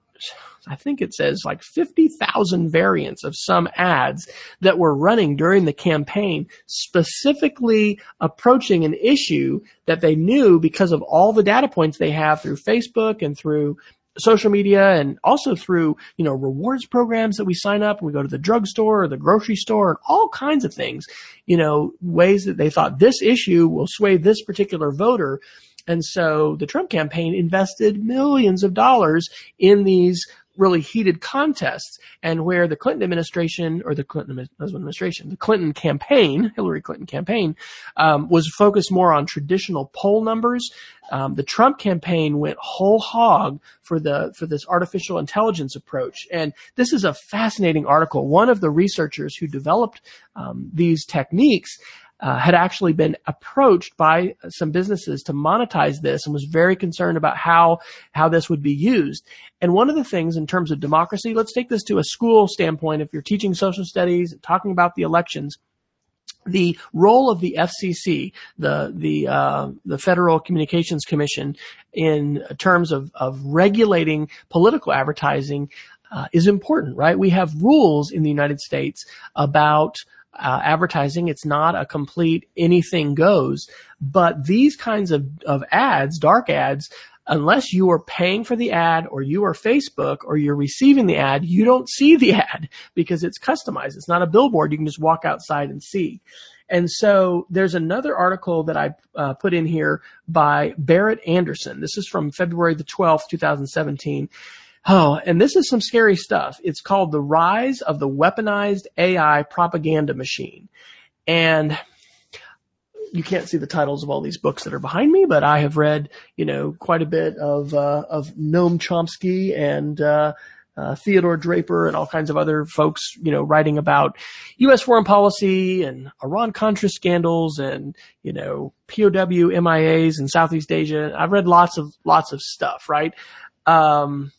I think it says like 50,000 variants of some ads that were running during the campaign, specifically approaching an issue that they knew because of all the data points they have through Facebook and through social media and also through, you know, rewards programs that we sign up and we go to the drugstore or the grocery store and all kinds of things, you know, ways that they thought this issue will sway this particular voter. And so the Trump campaign invested millions of dollars in these really heated contests and where the Clinton administration or the Clinton administration, the Clinton campaign, Hillary Clinton campaign, um, was focused more on traditional poll numbers. Um, the Trump campaign went whole hog for the for this artificial intelligence approach, and this is a fascinating article. One of the researchers who developed um, these techniques uh, had actually been approached by some businesses to monetize this and was very concerned about how how this would be used. And one of the things in terms of democracy, let's take this to a school standpoint. If you're teaching social studies talking about the elections, the role of the FCC, the the uh, the Federal Communications Commission, in terms of of regulating political advertising, uh, is important, right? We have rules in the United States about uh, advertising. It's not a complete anything goes, but these kinds of, of ads, dark ads, unless you are paying for the ad or you are Facebook or you're receiving the ad, you don't see the ad because it's customized. It's not a billboard. You can just walk outside and see. And so there's another article that I uh, put in here by Berit Anderson. This is from February the 12th, 2017. Oh, and this is some scary stuff. It's called The Rise of the Weaponized AI Propaganda Machine. And you can't see the titles of all these books that are behind me, but I have read, you know, quite a bit of, uh, of Noam Chomsky and, uh, uh, Theodore Draper and all kinds of other folks, you know, writing about U.S. foreign policy and Iran Contra scandals and, you know, POW MIAs in Southeast Asia. I've read lots of, lots of stuff, right? Um,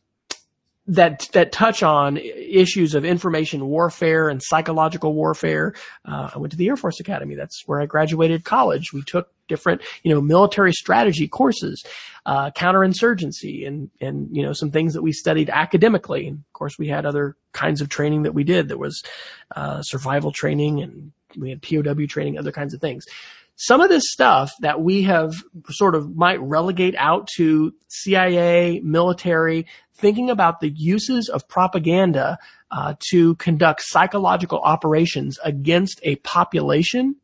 that that touch on issues of information warfare and psychological warfare. Uh, I went to the Air Force Academy. That's where I graduated college. We took different, you know, military strategy courses, uh, counterinsurgency, and and you know some things that we studied academically. And of course, we had other kinds of training that we did. There was uh, survival training, and we had POW training, other kinds of things some of this stuff that we have sort of might relegate out to CIA, military, thinking about the uses of propaganda uh, to conduct psychological operations against a population.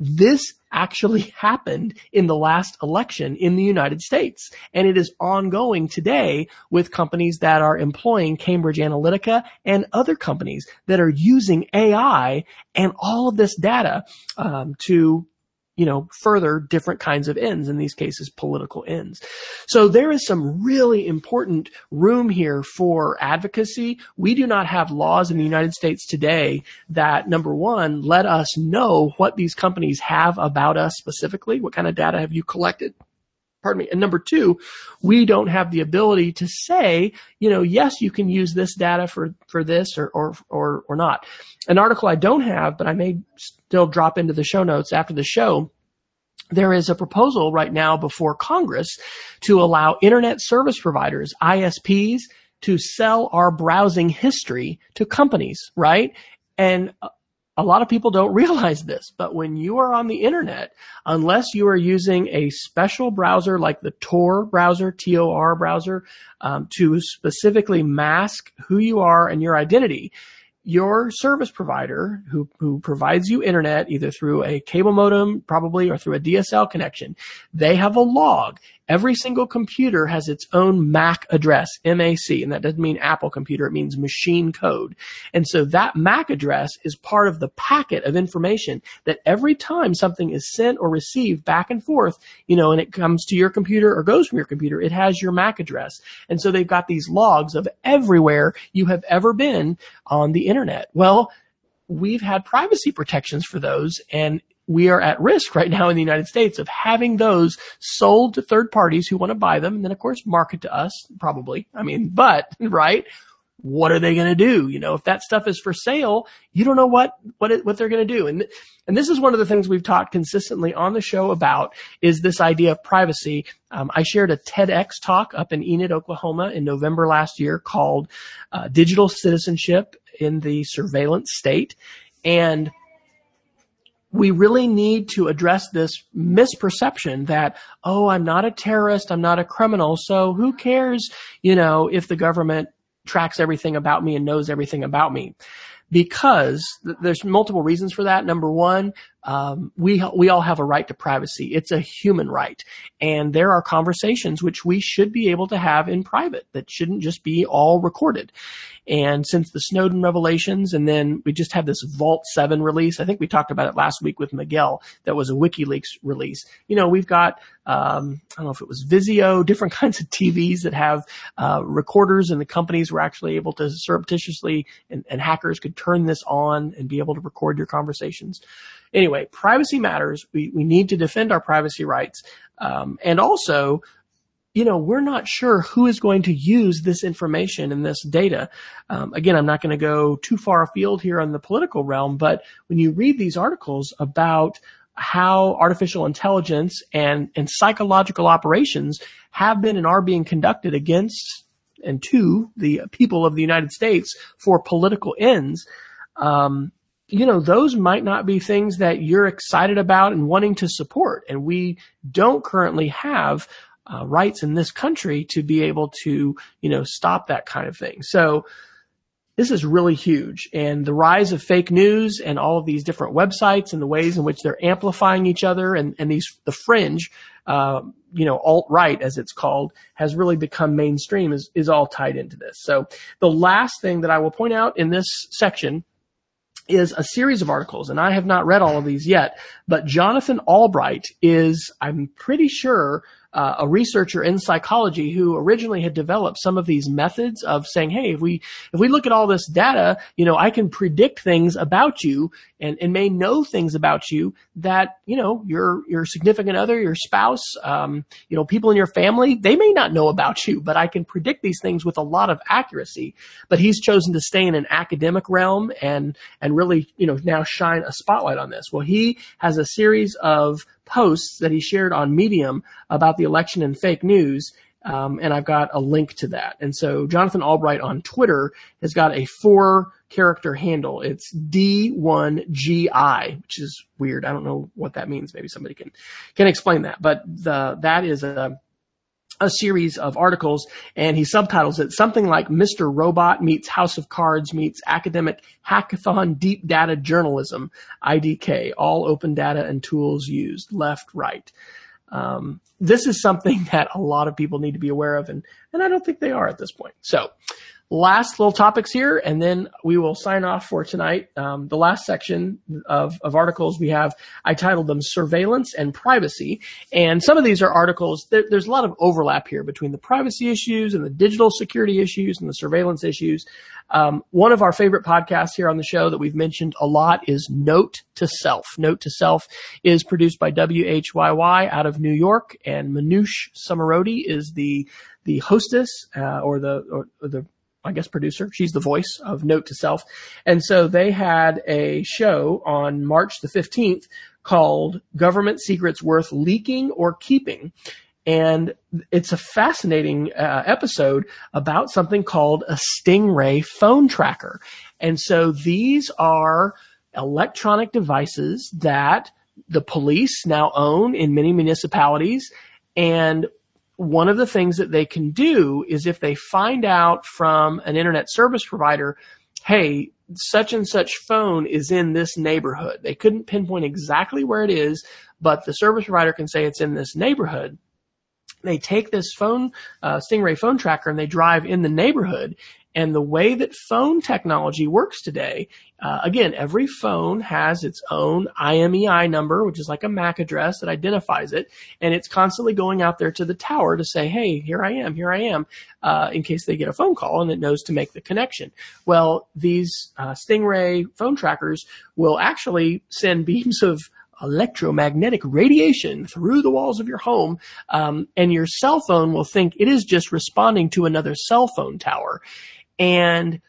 This actually happened in the last election in the United States. And it is ongoing today with companies that are employing Cambridge Analytica and other companies that are using AI and all of this data um, to you know, further different kinds of ends, in these cases, political ends. So there is some really important room here for advocacy. We do not have laws in the United States today that, number one, let us know what these companies have about us specifically. What kind of data have you collected? Pardon me. And number two, we don't have the ability to say, you know, yes, you can use this data for, for this or, or, or, or not. An article I don't have, but I may still drop into the show notes after the show there is a proposal right now before Congress to allow internet service providers, ISPs, to sell our browsing history to companies, right? And uh, a lot of people don't realize this, but when you are on the internet, unless you are using a special browser like the Tor browser, T-O-R browser, um, to specifically mask who you are and your identity, your service provider who, who provides you internet either through a cable modem probably or through a DSL connection, they have a log Every single computer has its own MAC address, MAC, and that doesn't mean Apple computer, it means machine code. And so that MAC address is part of the packet of information that every time something is sent or received back and forth, you know, and it comes to your computer or goes from your computer, it has your MAC address. And so they've got these logs of everywhere you have ever been on the internet. Well, we've had privacy protections for those and we are at risk right now in the United States of having those sold to third parties who want to buy them and then of course market to us probably. I mean, but right. What are they going to do? You know, if that stuff is for sale, you don't know what, what, it, what they're going to do. And, and this is one of the things we've talked consistently on the show about is this idea of privacy. Um, I shared a TEDx talk up in Enid, Oklahoma in November last year called, uh, digital citizenship in the surveillance state. And we really need to address this misperception that, oh, I'm not a terrorist, I'm not a criminal, so who cares, you know, if the government tracks everything about me and knows everything about me. Because th- there's multiple reasons for that. Number one, um, we we all have a right to privacy. It's a human right, and there are conversations which we should be able to have in private that shouldn't just be all recorded. And since the Snowden revelations, and then we just had this Vault 7 release, I think we talked about it last week with Miguel, that was a WikiLeaks release. You know, we've got, um, I don't know if it was Vizio, different kinds of TVs that have uh, recorders, and the companies were actually able to surreptitiously, and, and hackers could turn this on and be able to record your conversations. Anyway, privacy matters. We, we need to defend our privacy rights. Um, and also, you know, we're not sure who is going to use this information and this data. Um, again, I'm not going to go too far afield here on the political realm, but when you read these articles about how artificial intelligence and, and psychological operations have been and are being conducted against and to the people of the United States for political ends, um, you know, those might not be things that you're excited about and wanting to support. And we don't currently have uh, rights in this country to be able to, you know, stop that kind of thing. So this is really huge. And the rise of fake news and all of these different websites and the ways in which they're amplifying each other and, and these, the fringe, uh, you know, alt-right as it's called has really become mainstream is, is all tied into this. So the last thing that I will point out in this section is a series of articles, and I have not read all of these yet, but Jonathan Albright is, I'm pretty sure, uh, a researcher in psychology who originally had developed some of these methods of saying, hey, if we if we look at all this data, you know, I can predict things about you and, and may know things about you that you know your your significant other, your spouse, um, you know, people in your family, they may not know about you, but I can predict these things with a lot of accuracy. But he's chosen to stay in an academic realm and and really you know now shine a spotlight on this. Well, he has a series of posts that he shared on Medium about the election and fake news. Um, and I've got a link to that. And so Jonathan Albright on Twitter has got a four character handle. It's D1GI, which is weird. I don't know what that means. Maybe somebody can, can explain that, but the, that is a, a series of articles and he subtitles it something like Mr. Robot meets House of Cards meets academic hackathon deep data journalism, IDK, all open data and tools used, left, right. Um, this is something that a lot of people need to be aware of and, and I don't think they are at this point. So last little topics here, and then we will sign off for tonight. Um, the last section of, of articles we have, I titled them Surveillance and Privacy. And some of these are articles, there, there's a lot of overlap here between the privacy issues and the digital security issues and the surveillance issues. Um, one of our favorite podcasts here on the show that we've mentioned a lot is Note to Self. Note to Self is produced by WHYY out of New York, and Manoush Zomorodi is the the hostess uh, or the or the I guess producer. She's the voice of Note to Self. And so they had a show on March the 15th called Government Secrets Worth Leaking or Keeping. And it's a fascinating uh, episode about something called a Stingray phone tracker. And so these are electronic devices that the police now own in many municipalities. And one of the things that they can do is if they find out from an internet service provider, hey, such and such phone is in this neighborhood. They couldn't pinpoint exactly where it is, but the service provider can say it's in this neighborhood. They take this phone, uh, Stingray phone tracker and they drive in the neighborhood and the way that phone technology works today, uh, again, every phone has its own IMEI number, which is like a MAC address that identifies it, and it's constantly going out there to the tower to say, "Hey, here I am, here I am," uh, in case they get a phone call, and it knows to make the connection. Well, these uh, Stingray phone trackers will actually send beams of electromagnetic radiation through the walls of your home, um, and your cell phone will think it is just responding to another cell phone tower. And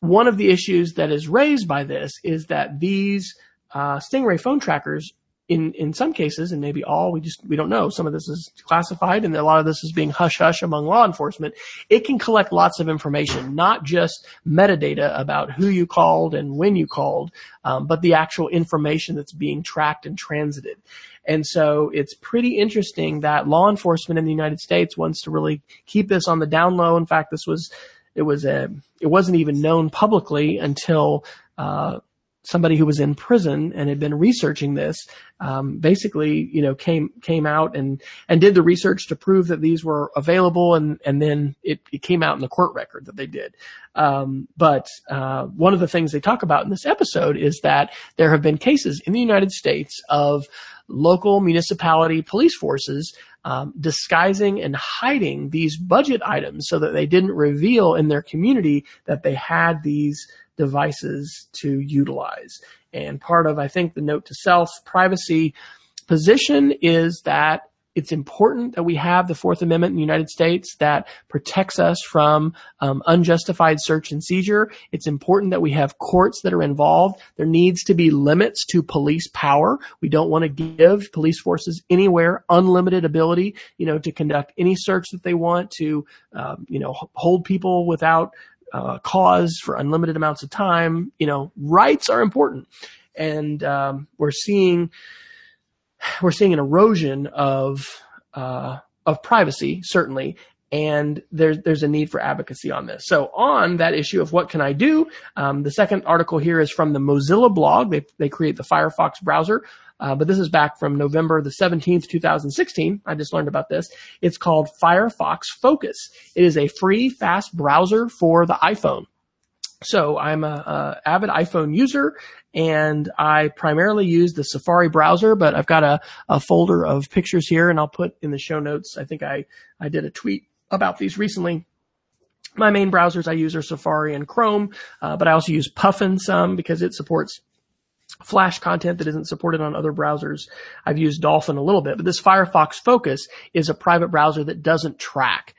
one of the issues that is raised by this is that these uh, Stingray phone trackers, in in some cases, and maybe all, we just we don't know. Some of this is classified, and a lot of this is being hush hush among law enforcement. It can collect lots of information, not just metadata about who you called and when you called, um, but the actual information that's being tracked and transited. And so it's pretty interesting that law enforcement in the United States wants to really keep this on the down low. In fact, this was it was a, it wasn't even known publicly until, uh, somebody who was in prison and had been researching this, um, basically, you know, came came out and and did the research to prove that these were available, and and then it, it came out in the court record that they did. Um, but uh, one of the things they talk about in this episode is that there have been cases in the United States of local municipality police forces um, disguising and hiding these budget items so that they didn't reveal in their community that they had these devices to utilize. And part of, I think, the note to self privacy position is that it's important that we have the Fourth Amendment in the United States that protects us from um, unjustified search and seizure. It's important that we have courts that are involved. There needs to be limits to police power. We don't want to give police forces anywhere unlimited ability, you know, to conduct any search that they want, to, um, you know, hold people without uh, cause for unlimited amounts of time. You know, rights are important, and um, we're seeing we're seeing an erosion of uh, of privacy, certainly, and there's there's a need for advocacy on this. So on that issue of what can I do, um, the second article here is from the Mozilla blog. They they create the Firefox browser. Uh, but this is back from November the 17th, 2016. I just learned about this. It's called Firefox Focus. It is a free, fast browser for the iPhone. So I'm a, a, avid iPhone user and I primarily use the Safari browser, but I've got a, a folder of pictures here and I'll put in the show notes. I think I, I did a tweet about these recently. My main browsers I use are Safari and Chrome, uh, but I also use Puffin some because it supports Flash content that isn't supported on other browsers. I've used Dolphin a little bit, but this Firefox Focus is a private browser that doesn't track.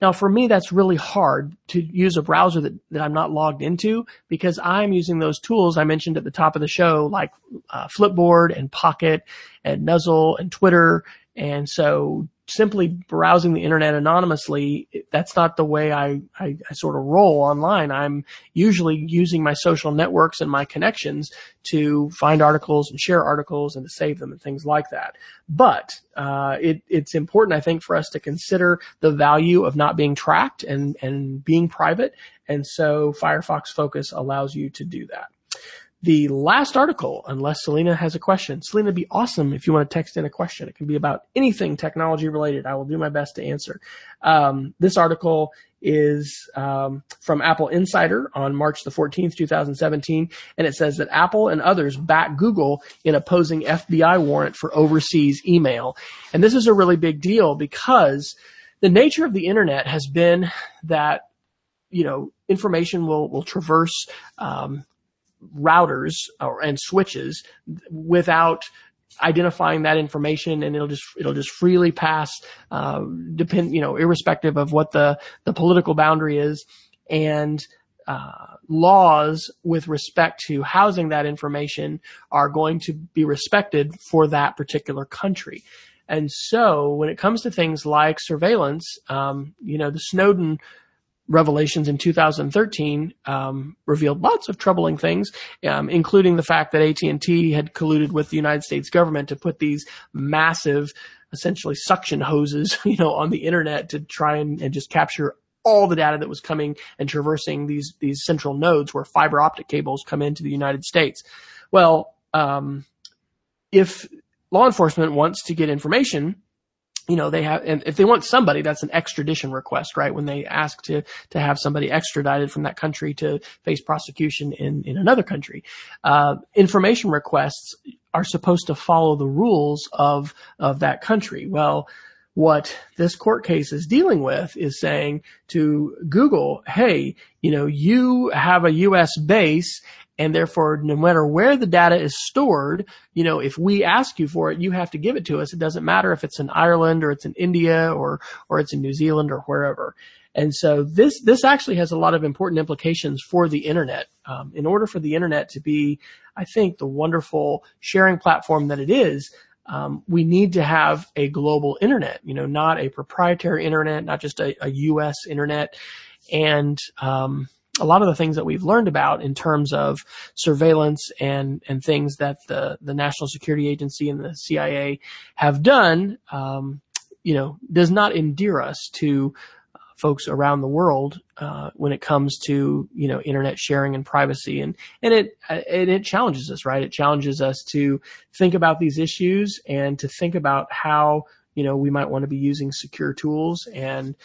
Now for me, that's really hard to use a browser that, that I'm not logged into because I'm using those tools I mentioned at the top of the show, like uh, Flipboard and Pocket and Nuzzle and Twitter. And so simply browsing the internet anonymously, that's not the way I, I, I, sort of roll online. I'm usually using my social networks and my connections to find articles and share articles and to save them and things like that. But uh, it, it's important, I think, for us to consider the value of not being tracked and, and being private. And so Firefox Focus allows you to do that the last article, unless Selena has a question. Selena, be awesome if you want to text in a question. It can be about anything technology related. I will do my best to answer. Um, this article is um, from Apple Insider on March the 14th, 2017, and it says that Apple and others back Google in opposing FBI warrant for overseas email. And this is a really big deal because the nature of the internet has been that you know information will will traverse um, routers or, and switches without identifying that information and it'll just it'll just freely pass uh, depend you know irrespective of what the the political boundary is and uh, laws with respect to housing that information are going to be respected for that particular country. And so when it comes to things like surveillance, um, you know, the Snowden revelations in 2013 um, revealed lots of troubling things, um, including the fact that AT&T had colluded with the United States government to put these massive, essentially suction hoses, you know, on the internet to try and, and just capture all the data that was coming and traversing these these central nodes where fiber optic cables come into the United States. Well, um, if law enforcement wants to get information you know, they have, and if they want somebody, that's an extradition request, right? When they ask to, to have somebody extradited from that country to face prosecution in, in another country. Uh, information requests are supposed to follow the rules of, of that country. Well, what this court case is dealing with is saying to Google, hey, you know, you have a US base and therefore, no matter where the data is stored, you know, if we ask you for it, you have to give it to us. It doesn't matter if it's in Ireland or it's in India or, or it's in New Zealand or wherever. And so this, this actually has a lot of important implications for the internet. Um, in order for the internet to be, I think, the wonderful sharing platform that it is, um, we need to have a global internet, you know, not a proprietary internet, not just a, a U.S. internet. And, um, a lot of the things that we've learned about in terms of surveillance and and things that the the National Security Agency and the CIA have done, um, you know, does not endear us to folks around the world uh, when it comes to you know internet sharing and privacy. And and it it, it challenges us right? It challenges us to think about these issues and to think about how you know we might want to be using secure tools and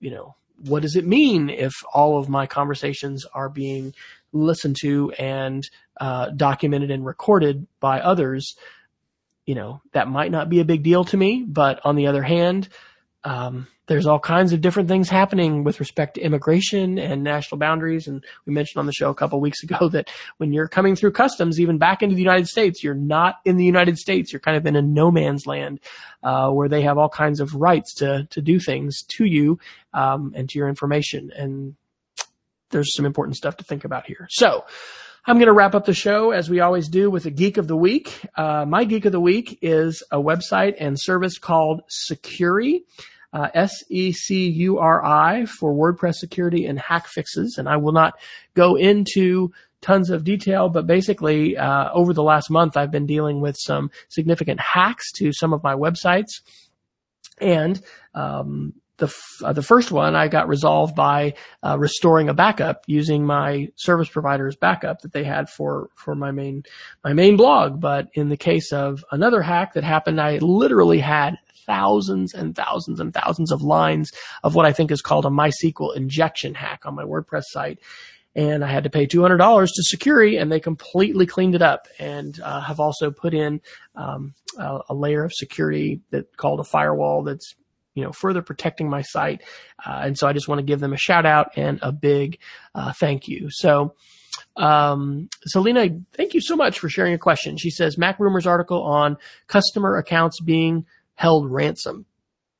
you know what does it mean if all of my conversations are being listened to and uh, documented and recorded by others? You know that might not be a big deal to me but on the other hand um, there's all kinds of different things happening with respect to immigration and national boundaries. And we mentioned on the show a couple weeks ago that when you're coming through customs, even back into the United States, you're not in the United States. You're kind of in a no man's land, uh, where they have all kinds of rights to, to do things to you, um, and to your information. And there's some important stuff to think about here. So, I'm going to wrap up the show as we always do with a geek of the week. Uh, my geek of the week is a website and service called Securi uh, S-E-C-U-R-I for WordPress security and hack fixes. And I will not go into tons of detail, but basically, uh, over the last month, I've been dealing with some significant hacks to some of my websites. And, um, the, f- uh, the first one I got resolved by uh, restoring a backup using my service provider's backup that they had for for my main my main blog. But in the case of another hack that happened, I literally had thousands and thousands and thousands of lines of what I think is called a MySQL injection hack on my WordPress site. And I had to pay $200 to Securi and they completely cleaned it up and uh, have also put in um, a, a, layer of security that called a firewall that's you know, further protecting my site. Uh, and so I just want to give them a shout out and a big uh, thank you. So, um, Selena, thank you so much for sharing a question. She says Mac Rumors article on customer accounts being held ransom.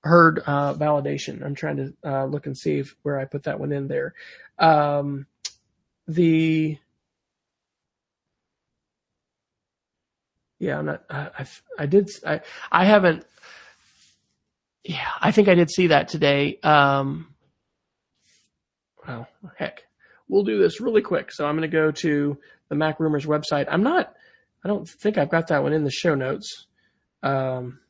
Heard uh, validation. I'm trying to uh, look and see if, where I put that one in there. Um, the yeah, I'm not. I, I did. I I haven't. Yeah, I think I did see that today. Um, well, heck, we'll do this really quick. So I'm going to go to the Mac Rumors website. I'm not. I don't think I've got that one in the show notes. Um,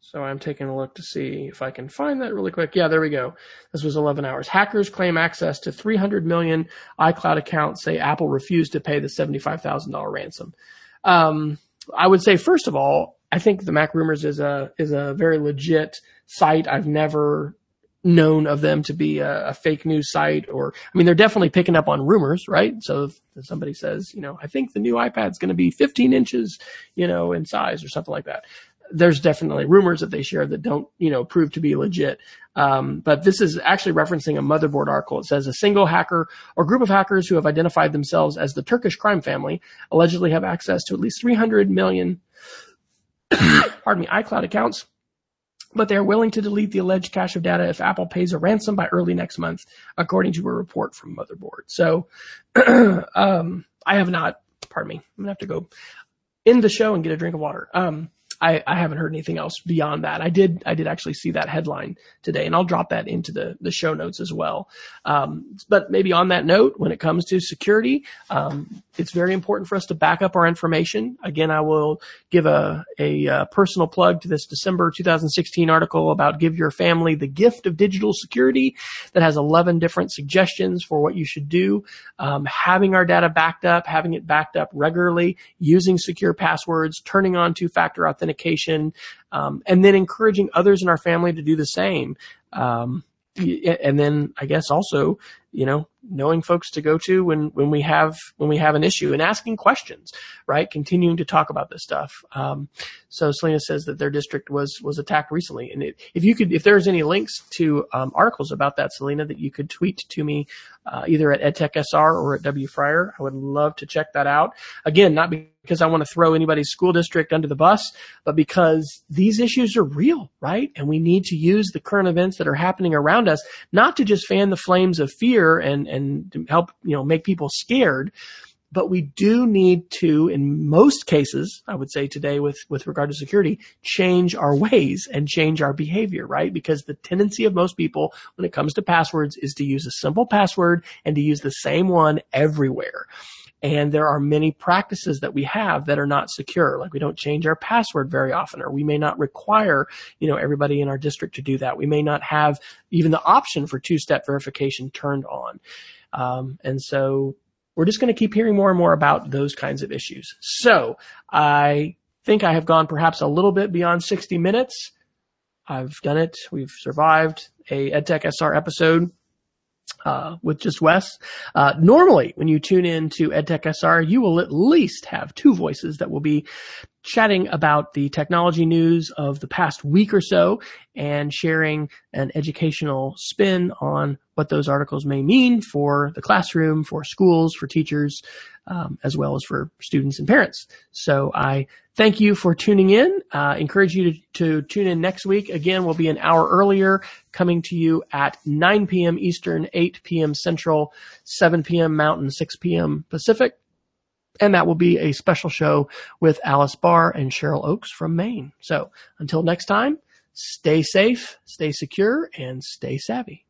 so I'm taking a look to see if I can find that really quick. Yeah, there we go. This was 11 hours. Hackers claim access to 300 million iCloud accounts. Say Apple refused to pay the $75,000 ransom. Um, I would say first of all, I think the Mac Rumors is a is a very legit site. I've never known of them to be a, a, fake news site or I mean they're definitely picking up on rumors, right? So if somebody says, you know, I think the new iPad's going to be 15 inches, you know, in size or something like that there's definitely rumors that they share that don't, you know, prove to be legit. Um, but this is actually referencing a motherboard article. It says a single hacker or group of hackers who have identified themselves as the Turkish crime family allegedly have access to at least 300 million, pardon me, iCloud accounts. But they are willing to delete the alleged cache of data if Apple pays a ransom by early next month, according to a report from Motherboard. So, um, I have not, pardon me, I'm gonna have to go in the show and get a drink of water. Um, I, I haven't heard anything else beyond that. I did I did actually see that headline today, and I'll drop that into the the show notes as well. Um, but maybe on that note, when it comes to security, um, it's very important for us to back up our information. Again, I will give a a, uh, personal plug to this December 2016 article about give your family the gift of digital security that has 11 different suggestions for what you should do. Um, having our data backed up, having it backed up regularly, using secure passwords, turning on two factor authentication authentication, um, and then encouraging others in our family to do the same. Um, and then I guess also, you know, knowing folks to go to when, when we have, when we have an issue and asking questions, right? Continuing to talk about this stuff. Um, so Selena says that their district was, was attacked recently. And it, if you could, if there's any links to, um, articles about that, Selena, that you could tweet to me, uh, either at EdTechSR or at W Fryer, I would love to check that out. Again, not because I want to throw anybody's school district under the bus, but because these issues are real, right? And we need to use the current events that are happening around us, not to just fan the flames of fear and, and help, you know, make people scared, but we do need to, in most cases, I would say today with, with regard to security, change our ways and change our behavior, right? Because the tendency of most people when it comes to passwords is to use a simple password and to use the same one everywhere. And there are many practices that we have that are not secure. Like we don't change our password very often, or we may not require, you know, everybody in our district to do that. We may not have even the option for two-step verification turned on. Um, and so we're just going to keep hearing more and more about those kinds of issues. So I think I have gone perhaps a little bit beyond 60 minutes. I've done it. We've survived a EdTech SR episode. Uh, with just Wes. Uh, normally, when you tune in to EdTech SR, you will at least have two voices that will be chatting about the technology news of the past week or so and sharing an educational spin on what those articles may mean for the classroom, for schools, for teachers, um, as well as for students and parents. So I thank you for tuning in. Uh, encourage you to, to tune in next week. Again, we'll be an hour earlier, coming to you at 9 p.m. Eastern, 8 p.m. Central, 7 p.m. Mountain, 6 p.m. Pacific. And that will be a special show with Alice Barr and Cheryl Oakes from Maine. So until next time, stay safe, stay secure, and stay savvy.